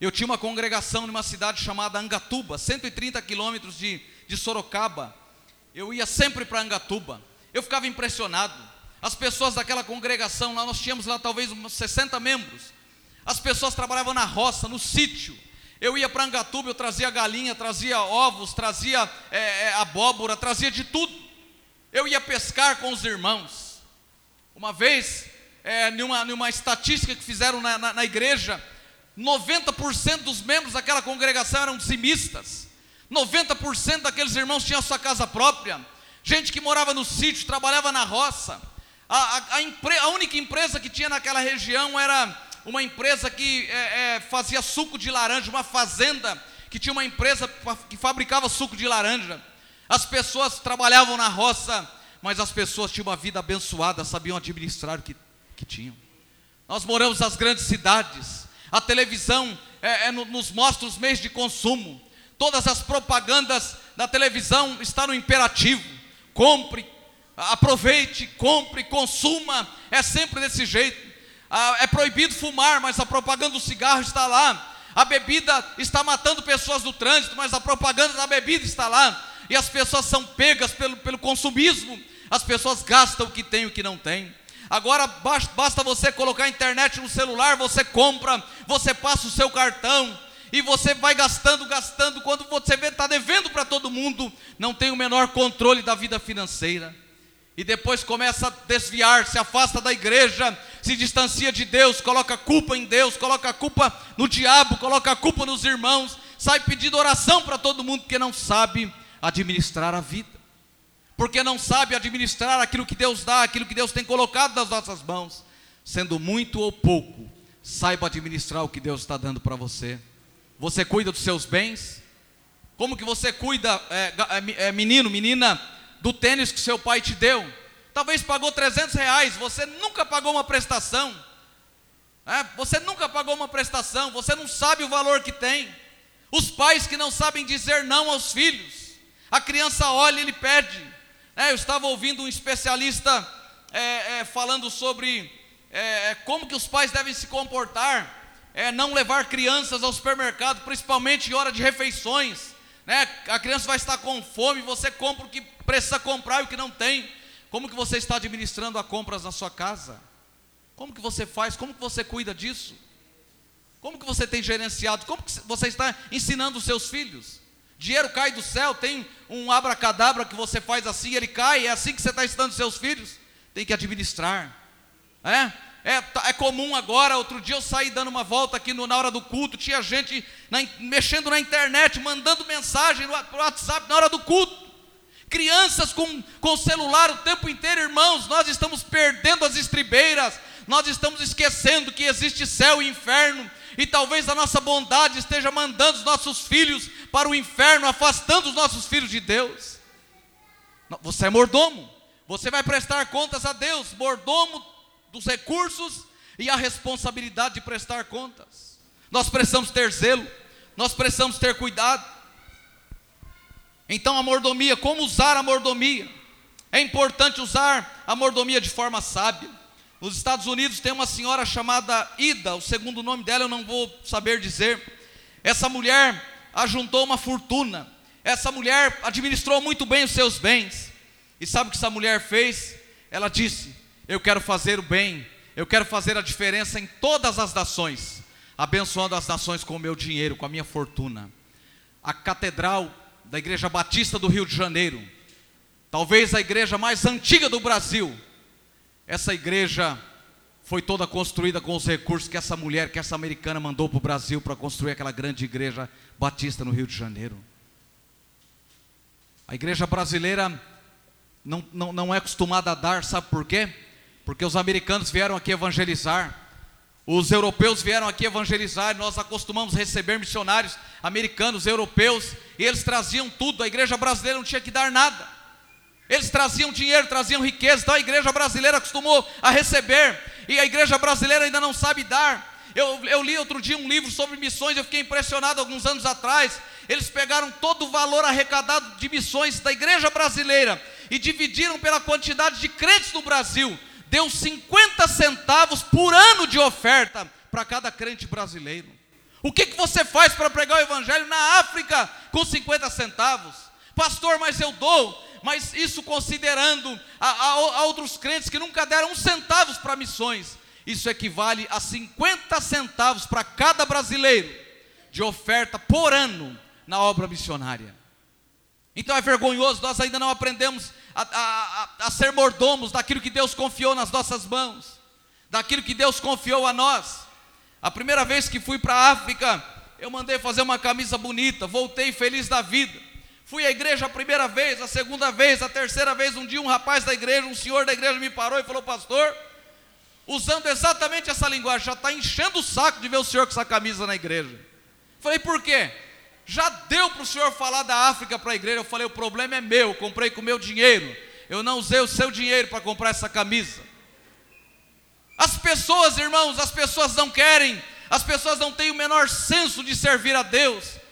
Eu tinha uma congregação numa cidade chamada Angatuba, 130 quilômetros de, de Sorocaba. Eu ia sempre para Angatuba. Eu ficava impressionado. As pessoas daquela congregação lá, nós tínhamos lá talvez uns 60 membros. As pessoas trabalhavam na roça, no sítio. Eu ia para Angatuba, eu trazia galinha, trazia ovos, trazia é, é, abóbora, trazia de tudo. Eu ia pescar com os irmãos. Uma vez, é, numa, numa estatística que fizeram na, na, na igreja, 90% dos membros daquela congregação eram dizimistas, 90% daqueles irmãos tinham sua casa própria, gente que morava no sítio, trabalhava na roça. A, a, a, impre, a única empresa que tinha naquela região era uma empresa que é, é, fazia suco de laranja, uma fazenda que tinha uma empresa que fabricava suco de laranja. As pessoas trabalhavam na roça, mas as pessoas tinham uma vida abençoada, sabiam administrar o que, que tinham. Nós moramos nas grandes cidades, a televisão é, é, nos mostra os meios de consumo, todas as propagandas da televisão estão no imperativo: compre, aproveite, compre, consuma, é sempre desse jeito. Ah, é proibido fumar, mas a propaganda do cigarro está lá. A bebida está matando pessoas no trânsito, mas a propaganda da bebida está lá. E as pessoas são pegas pelo, pelo consumismo, as pessoas gastam o que tem e o que não tem. Agora basta você colocar a internet no celular, você compra, você passa o seu cartão e você vai gastando, gastando. Quando você vê, está devendo para todo mundo, não tem o menor controle da vida financeira. E depois começa a desviar, se afasta da igreja, se distancia de Deus, coloca culpa em Deus, coloca culpa no diabo, coloca culpa nos irmãos, sai pedindo oração para todo mundo que não sabe administrar a vida porque não sabe administrar aquilo que Deus dá, aquilo que Deus tem colocado nas nossas mãos, sendo muito ou pouco, saiba administrar o que Deus está dando para você. Você cuida dos seus bens, Como que você cuida, é, é, menino, menina, do tênis que seu pai te deu? Talvez pagou 300 reais, você nunca pagou uma prestação. É, você nunca pagou uma prestação, você não sabe o valor que tem. Os pais que não sabem dizer não aos filhos. A criança olha e ele pede. É, eu estava ouvindo um especialista é, é, falando sobre é, é, como que os pais devem se comportar, é, não levar crianças ao supermercado, principalmente em hora de refeições. Né? A criança vai estar com fome, você compra o que precisa comprar e o que não tem. Como que você está administrando as compras na sua casa? Como que você faz? Como que você cuida disso? Como que você tem gerenciado? Como que você está ensinando os seus filhos? Dinheiro cai do céu, tem um abracadabra que você faz assim, ele cai, é assim que você está ensinando seus filhos? Tem que administrar. É? É, tá, é, comum agora, outro dia eu saí dando uma volta aqui no, na hora do culto, tinha gente na, mexendo na internet, mandando mensagem no WhatsApp na hora do culto. Crianças com, com celular o tempo inteiro, irmãos, nós estamos perdendo as estribeiras, nós estamos esquecendo que existe céu e inferno, e talvez a nossa bondade esteja mandando os nossos filhos para o inferno, afastando os nossos filhos de Deus. Você é mordomo, você vai prestar contas a Deus, mordomo dos recursos e a responsabilidade de prestar contas. Nós precisamos ter zelo, nós precisamos ter cuidado. Então, a mordomia, como usar a mordomia? É importante usar a mordomia de forma sábia. Nos Estados Unidos tem uma senhora chamada Ida, o segundo nome dela eu não vou saber dizer. Essa mulher ajuntou uma fortuna. Essa mulher administrou muito bem os seus bens. E sabe o que essa mulher fez? Ela disse: Eu quero fazer o bem, eu quero fazer a diferença em todas as nações, abençoando as nações com o meu dinheiro, com a minha fortuna. A catedral da Igreja Batista do Rio de Janeiro, talvez a igreja mais antiga do Brasil, essa igreja foi toda construída com os recursos que essa mulher, que essa americana mandou para o Brasil para construir aquela grande igreja batista no Rio de Janeiro. A igreja brasileira não, não, não é acostumada a dar, sabe por quê? Porque os americanos vieram aqui evangelizar, os europeus vieram aqui evangelizar, nós acostumamos receber missionários americanos, europeus, e eles traziam tudo, a igreja brasileira não tinha que dar nada. Eles traziam dinheiro, traziam riqueza, então a igreja brasileira acostumou a receber, e a igreja brasileira ainda não sabe dar. Eu, eu, li outro dia um livro sobre missões, eu fiquei impressionado alguns anos atrás. Eles pegaram todo o valor arrecadado de missões da igreja brasileira e dividiram pela quantidade de crentes no Brasil. Deu 50 centavos por ano de oferta para cada crente brasileiro. O que, que você faz para pregar o evangelho na África com 50 centavos? Pastor, mas eu dou mas isso considerando a, a, a outros crentes que nunca deram um centavos para missões. Isso equivale a 50 centavos para cada brasileiro de oferta por ano na obra missionária. Então é vergonhoso, nós ainda não aprendemos a, a, a, ser mordomos daquilo que Deus confiou nas nossas mãos, daquilo que Deus confiou a nós. A primeira vez que fui para a África, eu mandei fazer uma camisa bonita, voltei feliz da vida. Fui à igreja a primeira vez, a segunda vez, a terceira vez. Um dia, um rapaz da igreja, um senhor da igreja me parou e falou: Pastor, usando exatamente essa linguagem, já está enchendo o saco de ver o senhor com essa camisa na igreja. Falei: Por quê? Já deu para o senhor falar da África para a igreja? Eu falei: O problema é meu, eu comprei com o meu dinheiro. Eu não usei o seu dinheiro para comprar essa camisa. As pessoas, irmãos, as pessoas não querem, as pessoas não têm o menor senso de servir a Deus.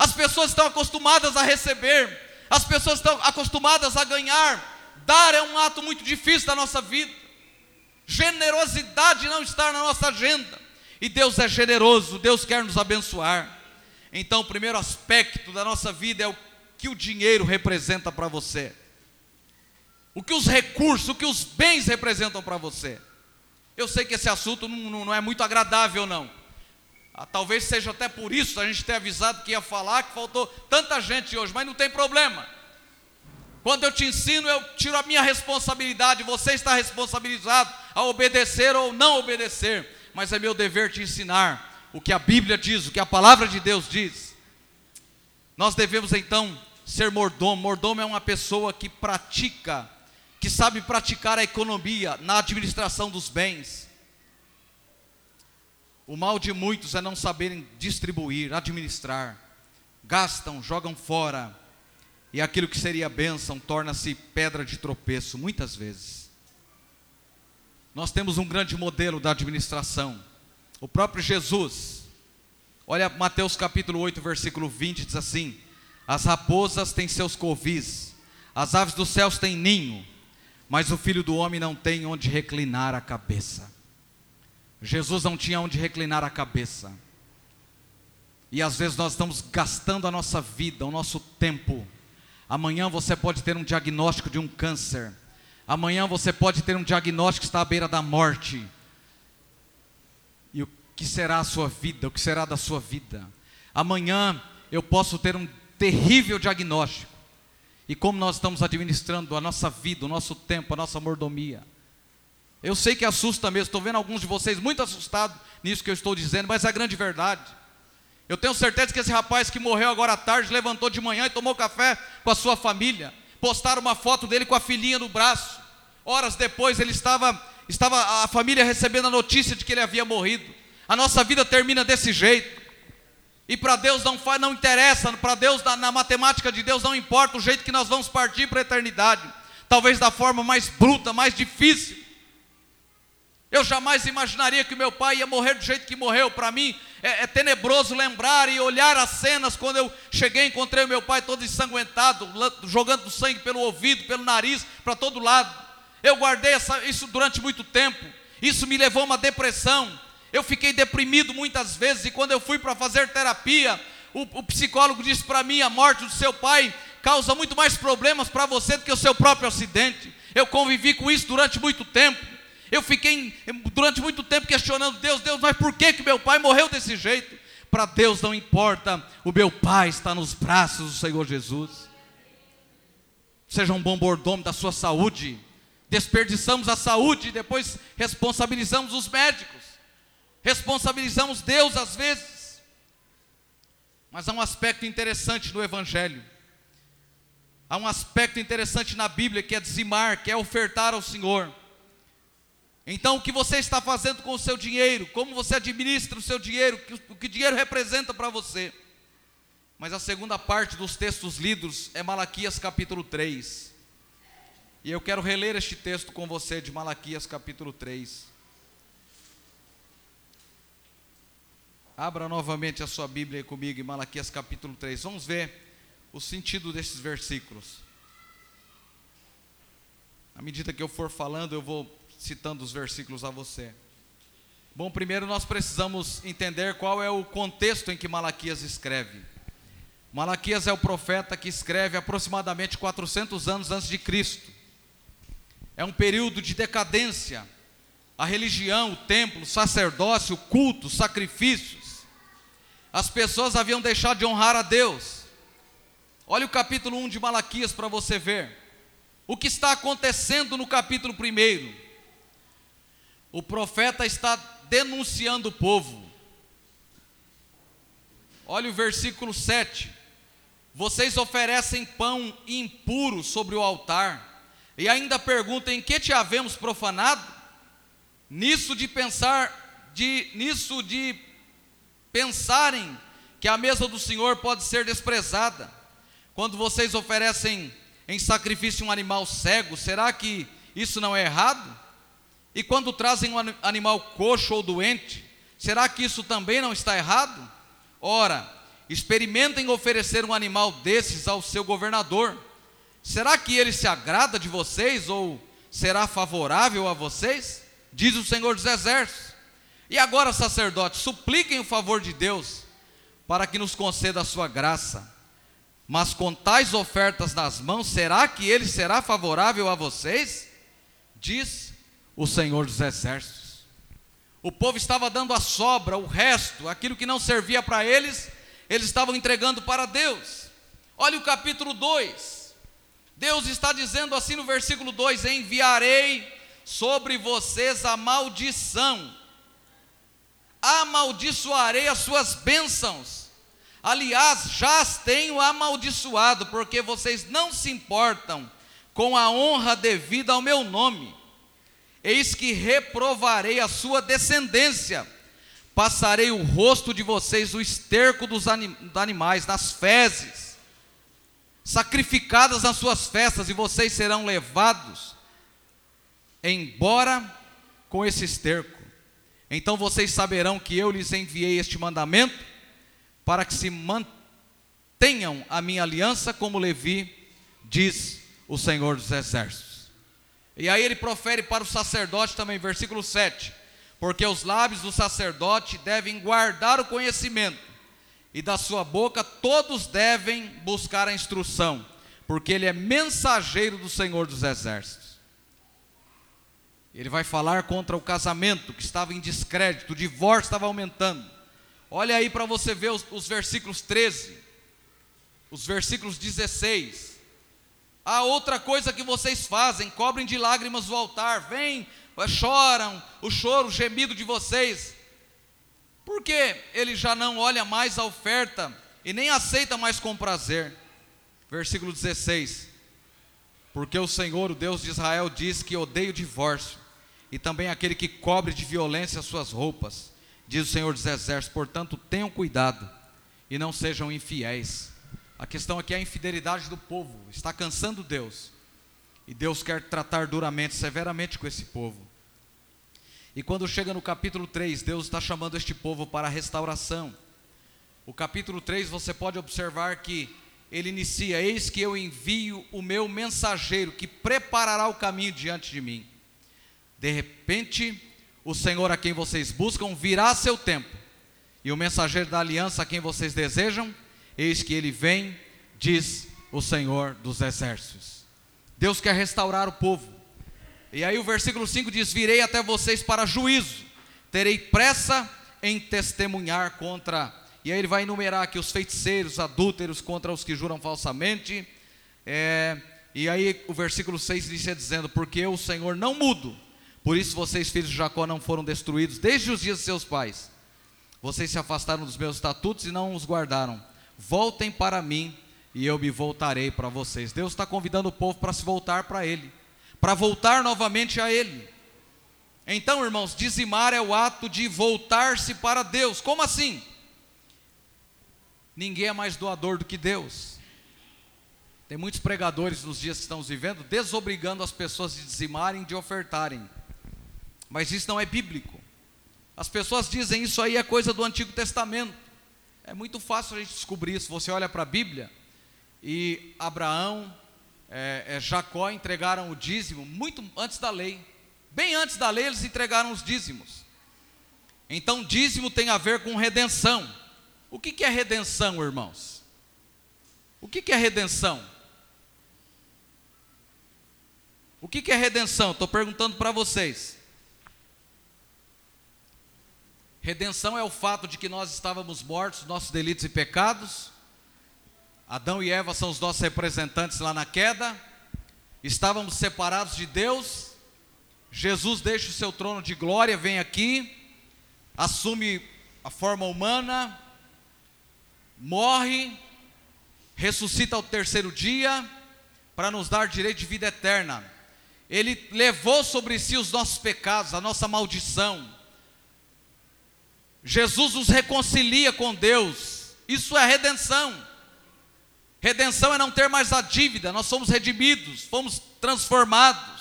As pessoas estão acostumadas a receber, as pessoas estão acostumadas a ganhar. Dar é um ato muito difícil da nossa vida. Generosidade não está na nossa agenda. E Deus é generoso, Deus quer nos abençoar. Então, o primeiro aspecto da nossa vida é o que o dinheiro representa para você. O que os recursos, o que os bens representam para você. Eu sei que esse assunto não, não é muito agradável, não. Ah, talvez seja até por isso a gente ter avisado que ia falar, que faltou tanta gente hoje, mas não tem problema. Quando eu te ensino, eu tiro a minha responsabilidade, você está responsabilizado a obedecer ou não obedecer, mas é meu dever te ensinar o que a Bíblia diz, o que a palavra de Deus diz. Nós devemos então ser mordomo. Mordomo é uma pessoa que pratica, que sabe praticar a economia na administração dos bens. O mal de muitos é não saberem distribuir, administrar. gastam, jogam fora, e aquilo que seria bênção torna-se pedra de tropeço, muitas vezes. Nós temos um grande modelo da administração, o próprio Jesus. Olha Mateus capítulo 8, versículo 20, diz assim: As raposas têm seus covis, as aves dos céus têm ninho, mas o filho do homem não tem onde reclinar a cabeça. Jesus não tinha onde reclinar a cabeça. E às vezes nós estamos gastando a nossa vida, o nosso tempo. Amanhã você pode ter um diagnóstico de um câncer. Amanhã você pode ter um diagnóstico que está à beira da morte. E o que será a sua vida? O que será da sua vida? Amanhã eu posso ter um terrível diagnóstico. E como nós estamos administrando a nossa vida, o nosso tempo, a nossa mordomia. Eu sei que assusta mesmo, estou vendo alguns de vocês muito assustados nisso que eu estou dizendo, mas é a grande verdade. Eu tenho certeza que esse rapaz que morreu agora à tarde levantou de manhã e tomou café com a sua família. Postaram uma foto dele com a filhinha no braço. Horas depois ele estava, estava a família recebendo a notícia de que ele havia morrido. A nossa vida termina desse jeito. E para Deus não faz, não interessa, para Deus na, na matemática de Deus não importa o jeito que nós vamos partir para a eternidade. Talvez da forma mais bruta, mais difícil. Eu jamais imaginaria que meu pai ia morrer do jeito que morreu. Para mim é, é, tenebroso lembrar e olhar as cenas quando eu cheguei, encontrei meu pai todo ensanguentado, jogando sangue pelo ouvido, pelo nariz, para todo lado. Eu guardei essa, isso durante muito tempo. Isso me levou a uma depressão. Eu fiquei deprimido muitas vezes e quando eu fui para fazer terapia, o, o psicólogo disse para mim: a morte do seu pai causa muito mais problemas para você do que o seu próprio acidente. Eu convivi com isso durante muito tempo. Eu fiquei durante muito tempo questionando Deus, Deus, mas por que que meu pai morreu desse jeito? Para Deus não importa, o meu pai está nos braços do Senhor Jesus. Seja um bom mordomo da sua saúde. Desperdiçamos a saúde e depois responsabilizamos os médicos. Responsabilizamos Deus às vezes. Mas há um aspecto interessante no Evangelho. Há um aspecto interessante na Bíblia que é dizimar, que é ofertar ao Senhor. Então, o que você está fazendo com o seu dinheiro? Como você administra o seu dinheiro? O que o dinheiro representa para você? Mas a segunda parte dos textos lidos é Malaquias capítulo 3. E eu quero reler este texto com você de Malaquias capítulo 3. Abra novamente a sua Bíblia comigo em Malaquias capítulo 3. Vamos ver o sentido desses versículos. À medida que eu for falando, eu vou citando os versículos a você. Bom, primeiro nós precisamos entender qual é o contexto em que Malaquias escreve. Malaquias é o profeta que escreve aproximadamente 400 anos antes de Cristo. É um período de decadência. A religião, o templo, o sacerdócio, o culto, os sacrifícios. As pessoas haviam deixado de honrar a Deus. Olha o capítulo 1 de Malaquias para você ver. O que está acontecendo no capítulo 1? O profeta está denunciando o povo. Olha o versículo 7. Vocês oferecem pão impuro sobre o altar e ainda perguntam em que te havemos profanado? Nisso de pensar, de nisso de pensarem que a mesa do Senhor pode ser desprezada. Quando vocês oferecem em sacrifício um animal cego, será que isso não é errado? E quando trazem um animal coxo ou doente, será que isso também não está errado? Ora, experimentem oferecer um animal desses ao seu governador. Será que ele se agrada de vocês ou será favorável a vocês? Diz o Senhor dos Exércitos. E agora, sacerdotes, supliquem o favor de Deus para que nos conceda a sua graça. Mas com tais ofertas nas mãos, será que ele será favorável a vocês? Diz o Senhor dos Exércitos. O povo estava dando a sobra, o resto, aquilo que não servia para eles, eles estavam entregando para Deus. Olha o capítulo 2. Deus está dizendo assim no versículo 2: Enviarei sobre vocês a maldição, amaldiçoarei as suas bênçãos. Aliás, já as tenho amaldiçoado, porque vocês não se importam com a honra devida ao meu nome. Eis que reprovarei a sua descendência, passarei o rosto de vocês o esterco dos anim, animais, nas fezes, sacrificadas nas suas festas, e vocês serão levados embora com esse esterco. Então vocês saberão que eu lhes enviei este mandamento para que se mantenham a minha aliança como Levi, diz o Senhor dos Exércitos. E aí ele profere para o sacerdote também, versículo 7: Porque os lábios do sacerdote devem guardar o conhecimento, e da sua boca todos devem buscar a instrução, porque ele é mensageiro do Senhor dos Exércitos. Ele vai falar contra o casamento que estava em descrédito, o divórcio estava aumentando. Olha aí para você ver os, os, versículos 13, os versículos 16. Há outra coisa que vocês fazem, cobrem de lágrimas o altar, vêm, choram, o choro, o gemido de vocês. Porque ele já não olha mais a oferta e nem aceita mais com prazer. Versículo 16. Porque o Senhor, o Deus de Israel, diz que odeia o divórcio e também aquele que cobre de violência as suas roupas, diz o Senhor dos Exércitos. Portanto, tenham cuidado e não sejam infiéis. A questão aqui é a infidelidade do povo, está cansando Deus. E Deus quer tratar duramente, severamente com esse povo. E quando chega no capítulo 3, Deus está chamando este povo para a restauração. O capítulo 3 você pode observar que ele inicia: Eis que eu envio o meu mensageiro que preparará o caminho diante de mim. De repente, o Senhor a quem vocês buscam virá a seu tempo, e o mensageiro da aliança a quem vocês desejam, eis que ele vem, diz o Senhor dos exércitos. Deus quer restaurar o povo. E aí o versículo 5 diz: Virei até vocês para juízo, terei pressa em testemunhar contra. E aí ele vai enumerar aqui os feiticeiros, adúlteros, contra os que juram falsamente. É, e aí o versículo 6 diz dizendo: Porque o Senhor não mudo por isso vocês, filhos de Jacó, não foram destruídos desde os dias de seus pais. Vocês se afastaram dos meus estatutos e não os guardaram. Voltem para mim e eu me voltarei para vocês. Deus está convidando o povo para se voltar para Ele, para voltar novamente a Ele. Então, irmãos, dizimar é o ato de voltar-se para Deus. Como assim? Ninguém é mais doador do que Deus. Tem muitos pregadores nos dias que estamos vivendo desobrigando as pessoas de dizimarem, de ofertarem mas isso não é bíblico. As pessoas dizem isso aí é coisa do Antigo Testamento. É muito fácil a gente descobrir isso. Você olha para a Bíblia e Abraão, é, é, Jacó entregaram o dízimo muito antes da lei. Bem antes da lei eles entregaram os dízimos. Então dízimo tem a ver com redenção. O que, que é redenção, irmãos? O que, que é redenção? O que, que é redenção? Estou perguntando para vocês. Redenção é o fato de que nós estávamos mortos, nossos delitos e pecados. Adão e Eva são os nossos representantes lá na queda. Estávamos separados de Deus. Jesus deixa o seu trono de glória, vem aqui, assume a forma humana, morre, ressuscita ao terceiro dia para nos dar direito de vida eterna. Ele levou sobre si os nossos pecados, a nossa maldição Jesus nos reconcilia com Deus. Isso é redenção. Redenção é não ter mais a dívida, nós somos redimidos, fomos transformados.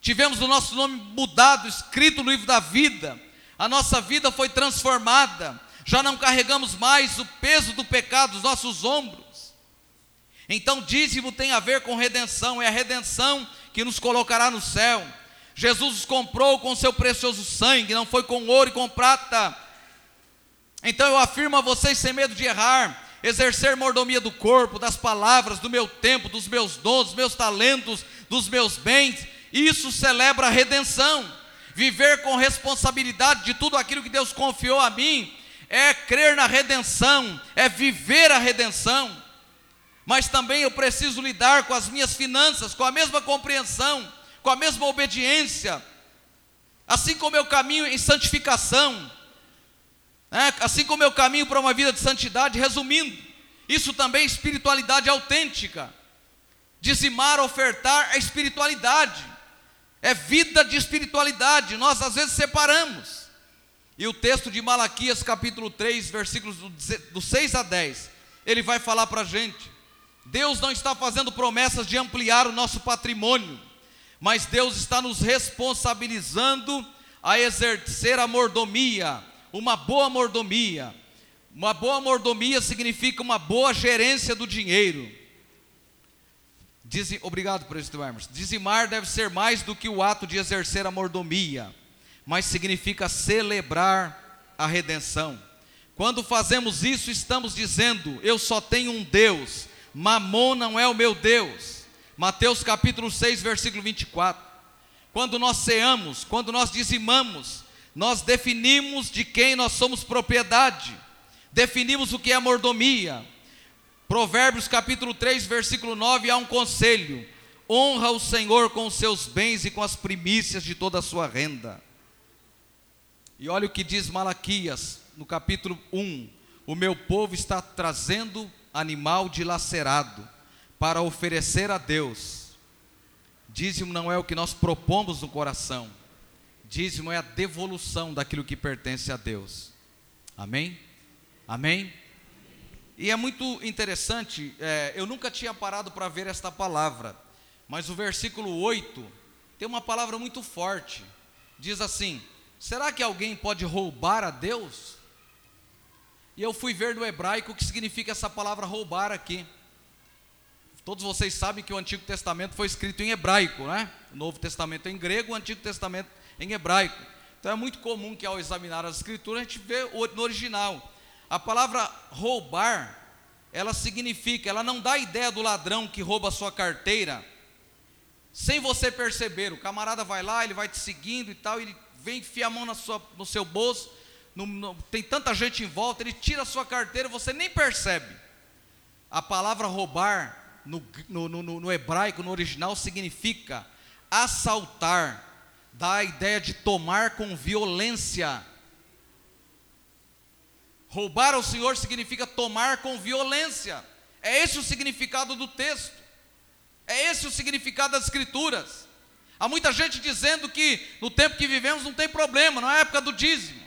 Tivemos o nosso nome mudado, escrito no livro da vida. A nossa vida foi transformada. Já não carregamos mais o peso do pecado dos nossos ombros. Então, dízimo tem a ver com redenção, é a redenção que nos colocará no céu. Jesus nos comprou com seu precioso sangue, não foi com ouro e com prata, então eu afirmo a vocês, sem medo de errar, exercer mordomia do corpo, das palavras, do meu tempo, dos meus dons, dos meus talentos, dos meus bens, isso celebra a redenção. Viver com responsabilidade de tudo aquilo que Deus confiou a mim, é crer na redenção, é viver a redenção. Mas também eu preciso lidar com as minhas finanças, com a mesma compreensão, com a mesma obediência, assim como eu caminho em santificação, é, assim como eu caminho para uma vida de santidade, resumindo, isso também é espiritualidade autêntica. Dizimar, ofertar é espiritualidade, é vida de espiritualidade. Nós às vezes separamos. E o texto de Malaquias, capítulo 3, versículos do 6 a 10, ele vai falar para a gente. Deus não está fazendo promessas de ampliar o nosso patrimônio, mas Deus está nos responsabilizando a exercer a mordomia, uma boa mordomia. Uma boa mordomia significa uma boa gerência do dinheiro. Dizim, obrigado, presidente Hermes. Dizimar deve ser mais do que o ato de exercer a mordomia, mas significa celebrar a redenção. Quando fazemos isso, estamos dizendo: eu só tenho um Deus, Mamon não é o meu Deus. Mateus capítulo 6, versículo 24. Quando nós ceamos, quando nós dizimamos, nós definimos de quem nós somos propriedade, definimos o que é mordomia, Provérbios capítulo 3, versículo 9, há um conselho: honra o Senhor com os seus bens e com as primícias de toda a sua renda. E olha o que diz Malaquias, no capítulo 1: O meu povo está trazendo animal dilacerado para oferecer a Deus. Dízimo não é o que nós propomos no coração, dízimo é a devolução daquilo que pertence a Deus. Amém? Amém? E é muito interessante, é, eu nunca tinha parado para ver esta palavra, mas o versículo 8 tem uma palavra muito forte. Diz assim: será que alguém pode roubar a Deus? E eu fui ver no hebraico o que significa essa palavra roubar aqui. Todos vocês sabem que o Antigo Testamento foi escrito em hebraico, né? O Novo Testamento em grego, o Antigo Testamento em hebraico. Então é muito comum que ao examinar as escrituras a gente vê no original. A palavra roubar, ela significa, ela não dá a ideia do ladrão que rouba a sua carteira, sem você perceber. O camarada vai lá, ele vai te seguindo e tal, ele vem enfiar a mão na sua, no seu bolso, no, no, tem tanta gente em volta, ele tira a sua carteira, você nem percebe. A palavra roubar, no, no, no, no hebraico, no original, significa assaltar, dá a ideia de tomar com violência Roubar ao Senhor significa tomar com violência. É esse o significado do texto. É esse o significado das Escrituras. Há muita gente dizendo que no tempo que vivemos não tem problema, não é época do dízimo.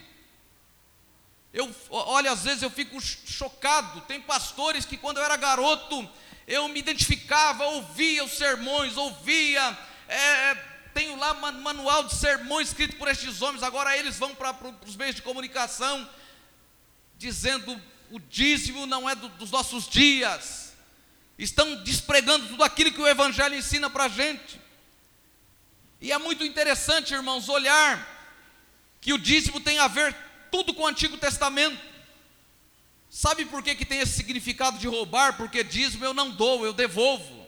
Eu, olha, às vezes eu fico chocado. Tem pastores que quando eu era garoto, eu me identificava, ouvia os sermões, ouvia. É, tenho lá manual de sermões escrito por estes homens, agora eles vão para os meios de comunicação dizendo o dízimo não é do, dos nossos dias, estão despregando tudo aquilo que o Evangelho ensina para a gente. E é muito interessante, irmãos, olhar que o dízimo tem a ver tudo com o Antigo Testamento. Sabe por que, que tem esse significado de roubar? Porque dízimo eu não dou, eu devolvo.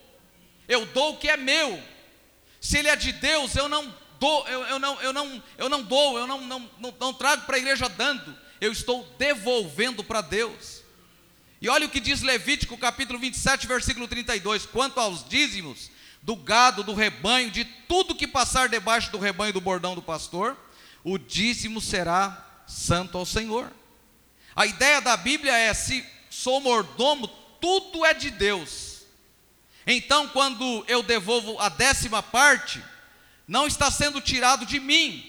Eu dou o que é meu. Se ele é de Deus, eu não dou, eu, eu não, eu não, eu não dou, eu não, não, não, não trago para a igreja dando eu estou devolvendo para Deus. E olha o que diz Levítico capítulo 27, versículo 32: quanto aos dízimos do gado, do rebanho, de tudo que passar debaixo do rebanho do bordão do pastor, o dízimo será santo ao Senhor. A ideia da Bíblia é: se sou mordomo, tudo é de Deus. Então, quando eu devolvo a décima parte, não está sendo tirado de mim,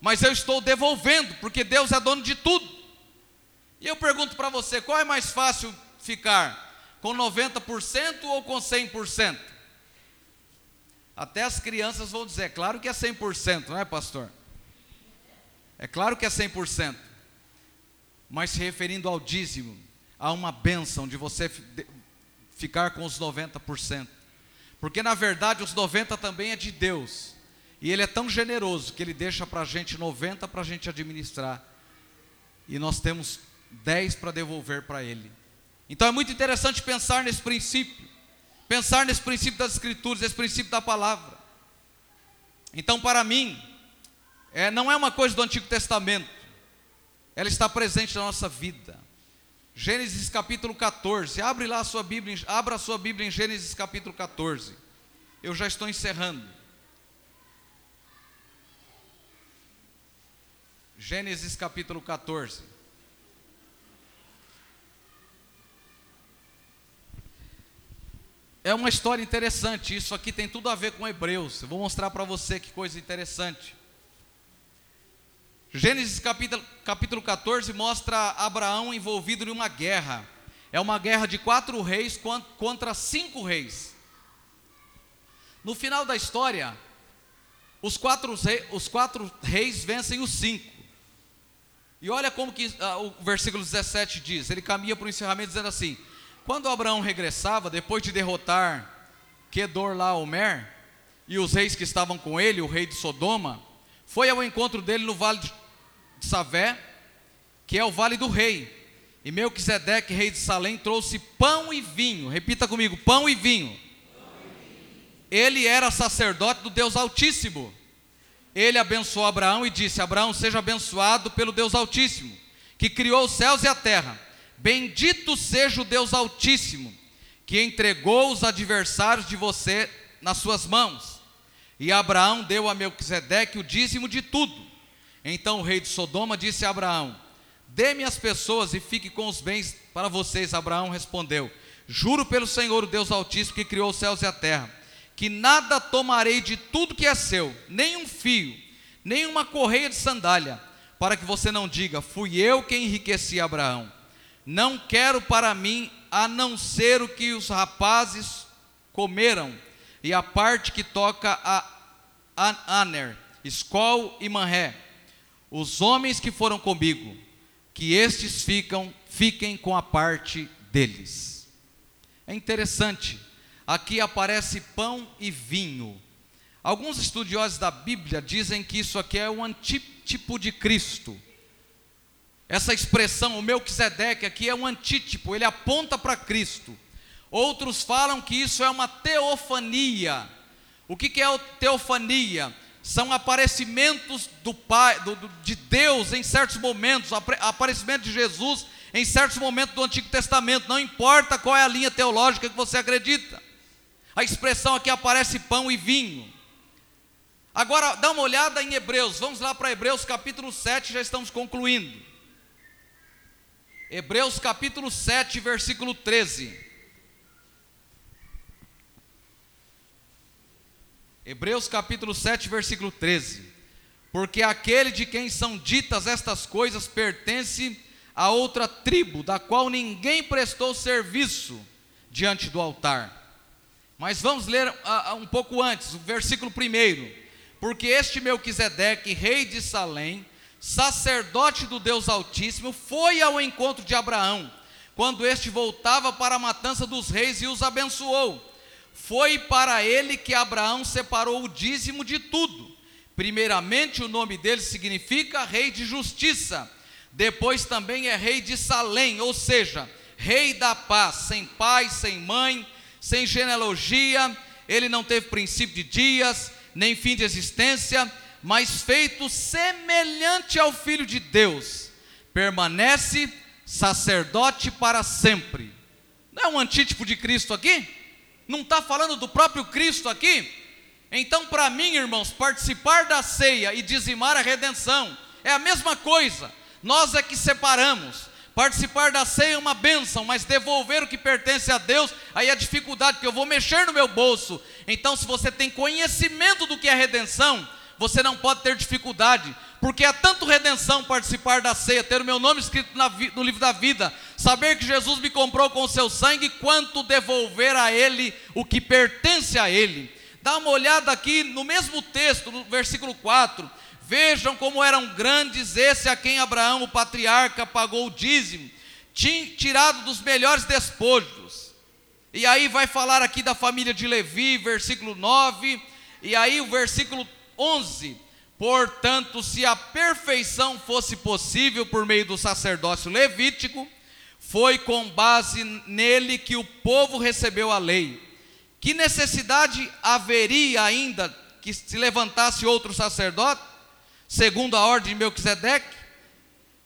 mas eu estou devolvendo, porque Deus é dono de tudo. E eu pergunto para você: qual é mais fácil ficar? Com 90% ou com 100%? Até as crianças vão dizer: é claro que é 100%, não é, pastor? É claro que é 100%. Mas se referindo ao dízimo, há uma bênção de você ficar com os 90%. Porque na verdade os 90% também é de Deus. E Ele é tão generoso que Ele deixa para a gente 90 para a gente administrar. E nós temos 10 para devolver para Ele. Então é muito interessante pensar nesse princípio. Pensar nesse princípio das Escrituras, esse princípio da palavra. Então, para mim, é, não é uma coisa do Antigo Testamento. Ela está presente na nossa vida. Gênesis capítulo 14. Abre lá a sua Bíblia, abra a sua Bíblia em Gênesis capítulo 14. Eu já estou encerrando. Gênesis capítulo 14. É uma história interessante, isso aqui tem tudo a ver com Hebreus. Eu vou mostrar para você que coisa interessante. Gênesis capítulo, capítulo 14 mostra Abraão envolvido em uma guerra. É uma guerra de quatro reis contra cinco reis. No final da história, os quatro, os quatro reis vencem os cinco. E olha como que ah, o versículo 17 diz: ele caminha para o encerramento dizendo assim: Quando Abraão regressava, depois de derrotar Kedor Laomer e os reis que estavam com ele, o rei de Sodoma, foi ao encontro dele no vale de Savé, que é o vale do rei. E Melquisedeque, rei de Salém, trouxe pão e vinho. Repita comigo: pão e vinho. Ele era sacerdote do Deus Altíssimo. Ele abençoou Abraão e disse: Abraão, seja abençoado pelo Deus Altíssimo, que criou os céus e a terra. Bendito seja o Deus Altíssimo, que entregou os adversários de você nas suas mãos. E Abraão deu a Melquisedeque o dízimo de tudo. Então o rei de Sodoma disse a Abraão: Dê-me as pessoas e fique com os bens para vocês. Abraão respondeu: Juro pelo Senhor, o Deus Altíssimo, que criou os céus e a terra, que nada tomarei de tudo que é seu, nem um fio, nem uma correia de sandália, para que você não diga: Fui eu quem enriqueci Abraão. Não quero para mim a não ser o que os rapazes comeram, e a parte que toca a Aner, Escol e Manré os homens que foram comigo, que estes ficam, fiquem com a parte deles. É interessante, aqui aparece pão e vinho. Alguns estudiosos da Bíblia dizem que isso aqui é um antítipo de Cristo. Essa expressão, o Melquisedeque, aqui é um antítipo, ele aponta para Cristo. Outros falam que isso é uma teofania. O que, que é teofania? São aparecimentos do Pai, do, do, de Deus em certos momentos, aparecimento de Jesus em certos momentos do Antigo Testamento, não importa qual é a linha teológica que você acredita. A expressão aqui aparece pão e vinho. Agora, dá uma olhada em Hebreus, vamos lá para Hebreus capítulo 7, já estamos concluindo. Hebreus capítulo 7, versículo 13. Hebreus capítulo 7, versículo 13. Porque aquele de quem são ditas estas coisas pertence a outra tribo, da qual ninguém prestou serviço diante do altar. Mas vamos ler uh, um pouco antes, o versículo 1. Porque este Melquisedeque, rei de Salém, sacerdote do Deus Altíssimo, foi ao encontro de Abraão, quando este voltava para a matança dos reis e os abençoou foi para ele que Abraão separou o dízimo de tudo. Primeiramente, o nome dele significa rei de justiça. Depois também é rei de Salém, ou seja, rei da paz, sem pai, sem mãe, sem genealogia. Ele não teve princípio de dias, nem fim de existência, mas feito semelhante ao filho de Deus. Permanece sacerdote para sempre. Não é um antítipo de Cristo aqui? Não está falando do próprio Cristo aqui? Então, para mim, irmãos, participar da ceia e dizimar a redenção é a mesma coisa. Nós é que separamos. Participar da ceia é uma bênção, mas devolver o que pertence a Deus, aí é dificuldade, porque eu vou mexer no meu bolso. Então, se você tem conhecimento do que é redenção, você não pode ter dificuldade, porque é tanto redenção participar da ceia, ter o meu nome escrito no livro da vida, saber que Jesus me comprou com o seu sangue, quanto devolver a Ele o que pertence a Ele. Dá uma olhada aqui no mesmo texto, no versículo 4. Vejam como eram grandes esse a quem Abraão, o patriarca, pagou o dízimo, tirado dos melhores despojos. E aí vai falar aqui da família de Levi, versículo 9, e aí o versículo 11. Portanto, se a perfeição fosse possível por meio do sacerdócio levítico, foi com base nele que o povo recebeu a lei. Que necessidade haveria ainda que se levantasse outro sacerdote, segundo a ordem de Melquisedeque,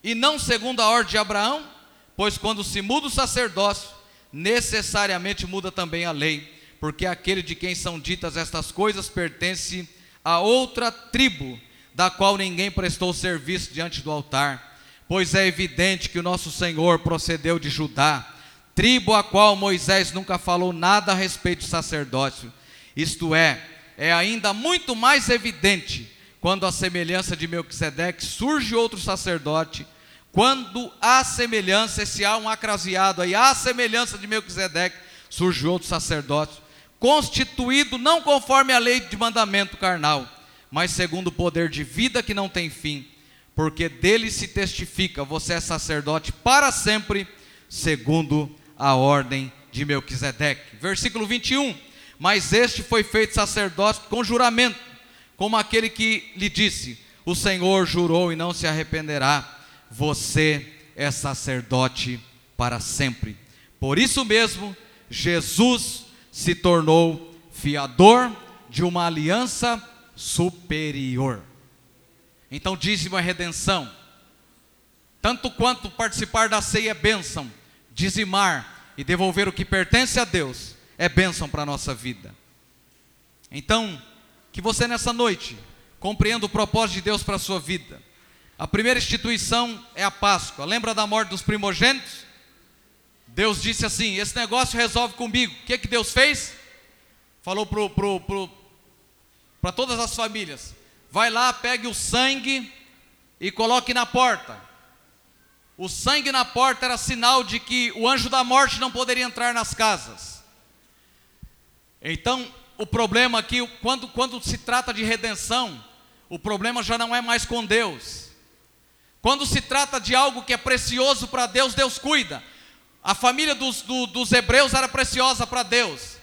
e não segundo a ordem de Abraão? Pois quando se muda o sacerdócio, necessariamente muda também a lei, porque aquele de quem são ditas estas coisas pertence a outra tribo, da qual ninguém prestou serviço diante do altar, pois é evidente que o nosso Senhor procedeu de Judá, tribo a qual Moisés nunca falou nada a respeito do sacerdócio. Isto é, é ainda muito mais evidente quando a semelhança de Melquisedeque surge outro sacerdote, quando a semelhança, se há um acraseado aí, a semelhança de Melquisedeque, surge outro sacerdote, constituído não conforme a lei de mandamento carnal, mas segundo o poder de vida que não tem fim, porque dele se testifica, você é sacerdote para sempre, segundo a ordem de Melquisedeque. Versículo 21. Mas este foi feito sacerdote com juramento, como aquele que lhe disse: O Senhor jurou e não se arrependerá. Você é sacerdote para sempre. Por isso mesmo, Jesus se tornou fiador de uma aliança superior. Então, dízimo é redenção. Tanto quanto participar da ceia é bênção, dizimar e devolver o que pertence a Deus é bênção para a nossa vida. Então, que você nessa noite compreenda o propósito de Deus para a sua vida. A primeira instituição é a Páscoa. Lembra da morte dos primogênitos? Deus disse assim: Esse negócio resolve comigo. O que, que Deus fez? Falou para pro, pro, pro, todas as famílias: Vai lá, pegue o sangue e coloque na porta. O sangue na porta era sinal de que o anjo da morte não poderia entrar nas casas. Então, o problema aqui, quando, quando se trata de redenção, o problema já não é mais com Deus. Quando se trata de algo que é precioso para Deus, Deus cuida. A família dos, do, dos hebreus era preciosa para Deus.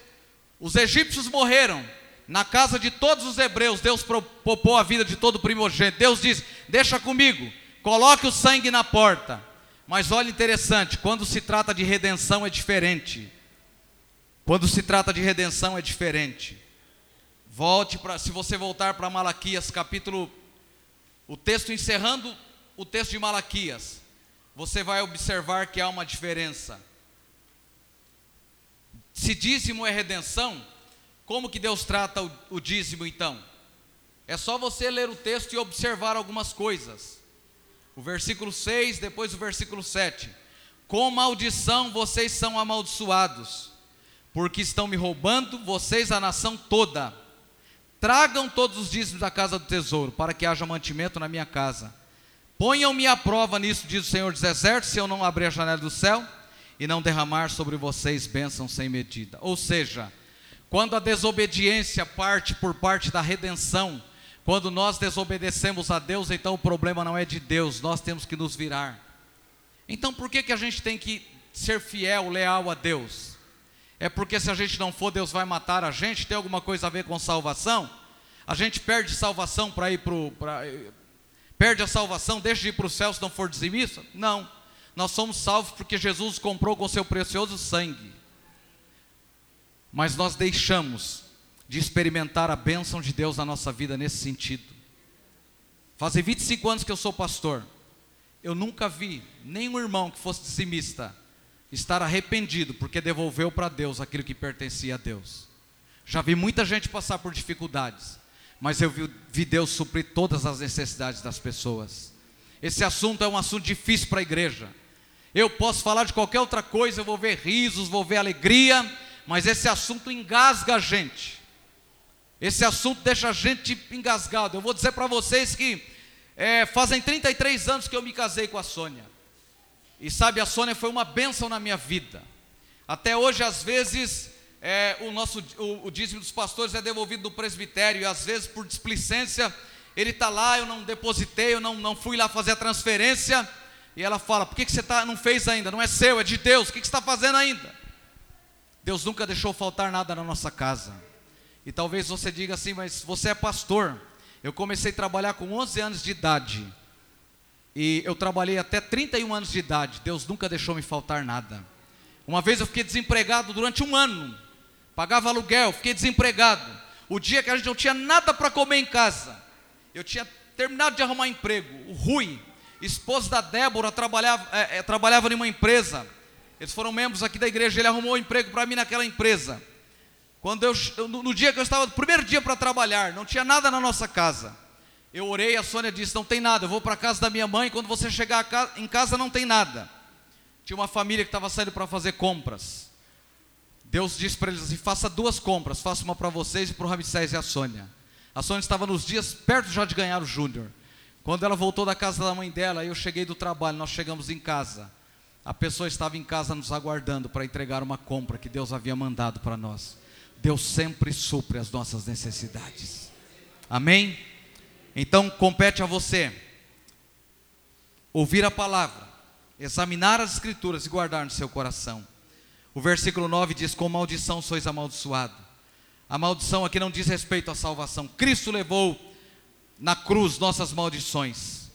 Os egípcios morreram. Na casa de todos os hebreus, Deus propôs a vida de todo primogênito. Deus diz: Deixa comigo, coloque o sangue na porta. Mas olha interessante, quando se trata de redenção é diferente. Quando se trata de redenção é diferente. Volte para, se você voltar para Malaquias capítulo, o texto encerrando o texto de Malaquias você vai observar que há uma diferença. Se dízimo é redenção, como que Deus trata o, o dízimo então? É só você ler o texto e observar algumas coisas. O versículo 6, depois o versículo 7. Com maldição vocês são amaldiçoados, porque estão me roubando, vocês a nação toda. Tragam todos os dízimos da casa do tesouro, para que haja mantimento na minha casa. Ponham-me à prova nisso, diz o Senhor dos Exércitos, se eu não abrir a janela do céu e não derramar sobre vocês bênçãos sem medida. Ou seja, quando a desobediência parte por parte da redenção, quando nós desobedecemos a Deus, então o problema não é de Deus, nós temos que nos virar. Então por que, que a gente tem que ser fiel, leal a Deus? É porque se a gente não for, Deus vai matar a gente? Tem alguma coisa a ver com salvação? A gente perde salvação para ir para perde a salvação, deixa de ir para o céu se não for dizimista? Não. Nós somos salvos porque Jesus comprou com seu precioso sangue. Mas nós deixamos de experimentar a bênção de Deus na nossa vida nesse sentido. Fazem 25 anos que eu sou pastor. Eu nunca vi nenhum irmão que fosse dizimista estar arrependido porque devolveu para Deus aquilo que pertencia a Deus. Já vi muita gente passar por dificuldades, mas eu vi, vi Deus suprir todas as necessidades das pessoas. Esse assunto é um assunto difícil para a igreja. Eu posso falar de qualquer outra coisa, eu vou ver risos, vou ver alegria, mas esse assunto engasga a gente. Esse assunto deixa a gente engasgado. Eu vou dizer para vocês que é, fazem 33 anos que eu me casei com a Sônia. E sabe, a Sônia foi uma bênção na minha vida. Até hoje, às vezes, é, o nosso o, o, dízimo dos pastores é devolvido do presbitério, e às vezes por displicência, ele está lá, eu não depositei, eu não, não fui lá fazer a transferência, e ela fala, por que, que você tá, não fez ainda? Não é seu, é de Deus, o que, que você está fazendo ainda? Deus nunca deixou faltar nada na nossa casa. E talvez você diga assim, mas você é pastor. Eu comecei a trabalhar com 11 anos de idade. E eu trabalhei até 31 anos de idade. Deus nunca deixou me faltar nada. Uma vez eu fiquei desempregado durante um ano pagava aluguel, fiquei desempregado. O dia que a gente não tinha nada para comer em casa, eu tinha terminado de arrumar emprego. O Rui, esposo da Débora, trabalhava, é, é, trabalhava em uma empresa. Eles foram membros aqui da igreja, ele arrumou um emprego para mim naquela empresa. Quando eu, no, no dia que eu estava, primeiro dia para trabalhar, não tinha nada na nossa casa. Eu orei, a Sônia disse: Não tem nada, eu vou para a casa da minha mãe. Quando você chegar em casa, não tem nada. Tinha uma família que estava saindo para fazer compras. Deus disse para eles assim: faça duas compras, faça uma para vocês e para o Ramsés e a Sônia. A Sônia estava nos dias perto já de ganhar o Júnior. Quando ela voltou da casa da mãe dela, eu cheguei do trabalho, nós chegamos em casa. A pessoa estava em casa nos aguardando para entregar uma compra que Deus havia mandado para nós. Deus sempre supre as nossas necessidades. Amém? Então compete a você ouvir a palavra, examinar as escrituras e guardar no seu coração. O versículo 9 diz: Com maldição sois amaldiçoado. A maldição aqui não diz respeito à salvação. Cristo levou na cruz nossas maldições.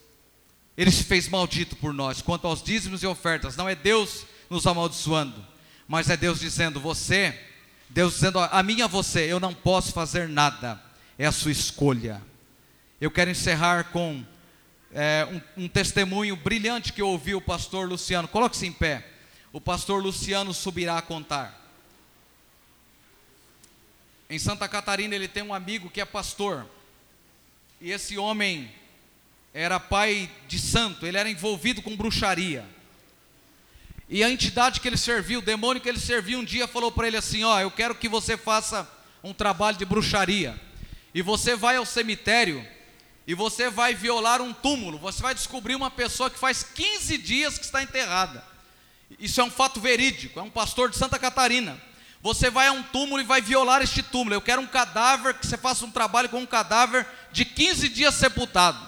Ele se fez maldito por nós. Quanto aos dízimos e ofertas, não é Deus nos amaldiçoando, mas é Deus dizendo: Você, Deus dizendo a mim e a você, eu não posso fazer nada, é a sua escolha. Eu quero encerrar com é, um, um testemunho brilhante que eu ouvi o pastor Luciano. Coloque-se em pé. O pastor Luciano subirá a contar. Em Santa Catarina ele tem um amigo que é pastor. E esse homem era pai de santo, ele era envolvido com bruxaria. E a entidade que ele serviu, o demônio que ele serviu, um dia falou para ele assim: Ó, eu quero que você faça um trabalho de bruxaria. E você vai ao cemitério e você vai violar um túmulo. Você vai descobrir uma pessoa que faz 15 dias que está enterrada. Isso é um fato verídico, é um pastor de Santa Catarina. Você vai a um túmulo e vai violar este túmulo. Eu quero um cadáver, que você faça um trabalho com um cadáver de 15 dias sepultado.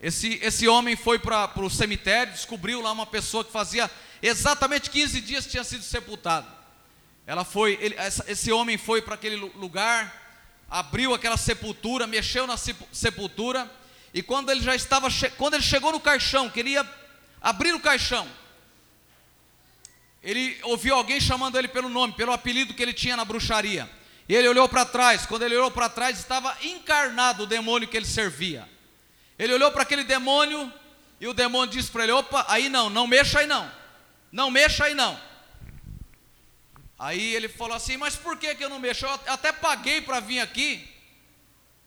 Esse, esse homem foi para o cemitério, descobriu lá uma pessoa que fazia exatamente 15 dias tinha sido sepultado. Ela foi, ele, essa, esse homem foi para aquele lugar, abriu aquela sepultura, mexeu na sepultura, e quando ele já estava, quando ele chegou no caixão, queria abrir o caixão, ele ouviu alguém chamando ele pelo nome, pelo apelido que ele tinha na bruxaria. E ele olhou para trás. Quando ele olhou para trás, estava encarnado o demônio que ele servia. Ele olhou para aquele demônio e o demônio disse para ele: opa, aí não, não mexa aí não. Não mexa aí não. Aí ele falou assim: mas por que, que eu não mexo? Eu até paguei para vir aqui.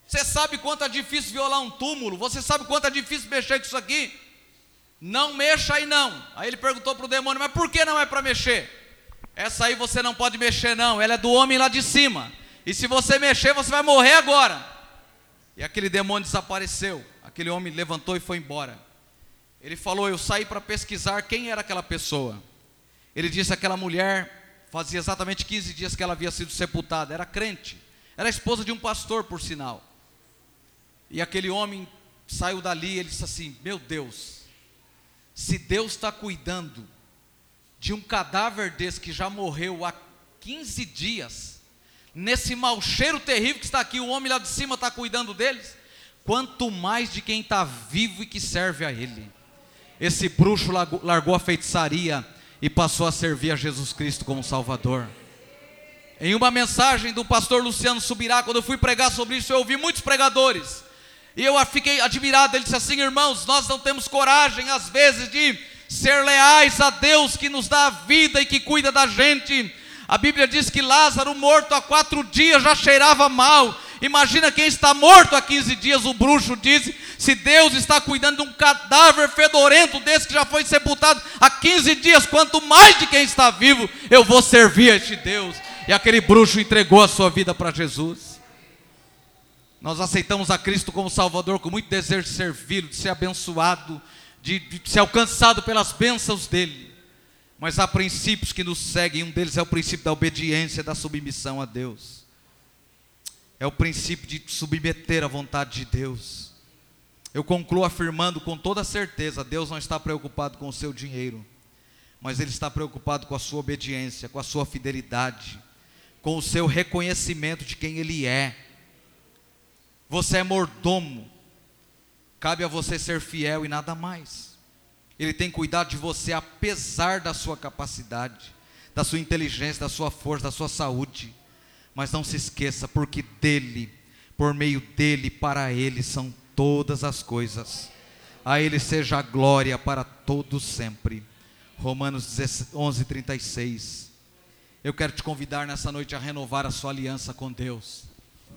Você sabe quanto é difícil violar um túmulo? Você sabe quanto é difícil mexer com isso aqui? Não mexa aí não. Aí ele perguntou para o demônio: Mas por que não é para mexer? Essa aí você não pode mexer, não. Ela é do homem lá de cima. E se você mexer, você vai morrer agora. E aquele demônio desapareceu. Aquele homem levantou e foi embora. Ele falou: Eu saí para pesquisar quem era aquela pessoa. Ele disse: Aquela mulher fazia exatamente 15 dias que ela havia sido sepultada. Era crente. Era esposa de um pastor, por sinal. E aquele homem saiu dali. Ele disse assim: Meu Deus, se Deus está cuidando de um cadáver desse que já morreu há 15 dias, nesse mau cheiro terrível que está aqui, o homem lá de cima está cuidando deles, quanto mais de quem está vivo e que serve a Ele. Esse bruxo largou a feitiçaria e passou a servir a Jesus Cristo como Salvador. Em uma mensagem do pastor Luciano Subirá, quando eu fui pregar sobre isso, eu ouvi muitos pregadores e eu fiquei admirado. Ele disse assim: irmãos, nós não temos coragem, às vezes, de ser leais a Deus que nos dá a vida e que cuida da gente. A Bíblia diz que Lázaro, morto há quatro dias, já cheirava mal. Imagina quem está morto há 15 dias, o bruxo disse. Se Deus está cuidando de um cadáver fedorento desse que já foi sepultado há 15 dias, quanto mais de quem está vivo, eu vou servir a este Deus. E aquele bruxo entregou a sua vida para Jesus. Nós aceitamos a Cristo como Salvador com muito desejo de servi-lo, de ser abençoado, de, de ser alcançado pelas bênçãos dele. Mas há princípios que nos seguem, um deles é o princípio da obediência, da submissão a Deus. É o princípio de submeter à vontade de Deus. Eu concluo afirmando com toda certeza: Deus não está preocupado com o seu dinheiro, mas Ele está preocupado com a sua obediência, com a sua fidelidade, com o seu reconhecimento de quem Ele é você é mordomo. Cabe a você ser fiel e nada mais. Ele tem cuidado de você apesar da sua capacidade, da sua inteligência, da sua força, da sua saúde. Mas não se esqueça, porque dele, por meio dele, para ele são todas as coisas. A ele seja a glória para todos sempre. Romanos 11:36. Eu quero te convidar nessa noite a renovar a sua aliança com Deus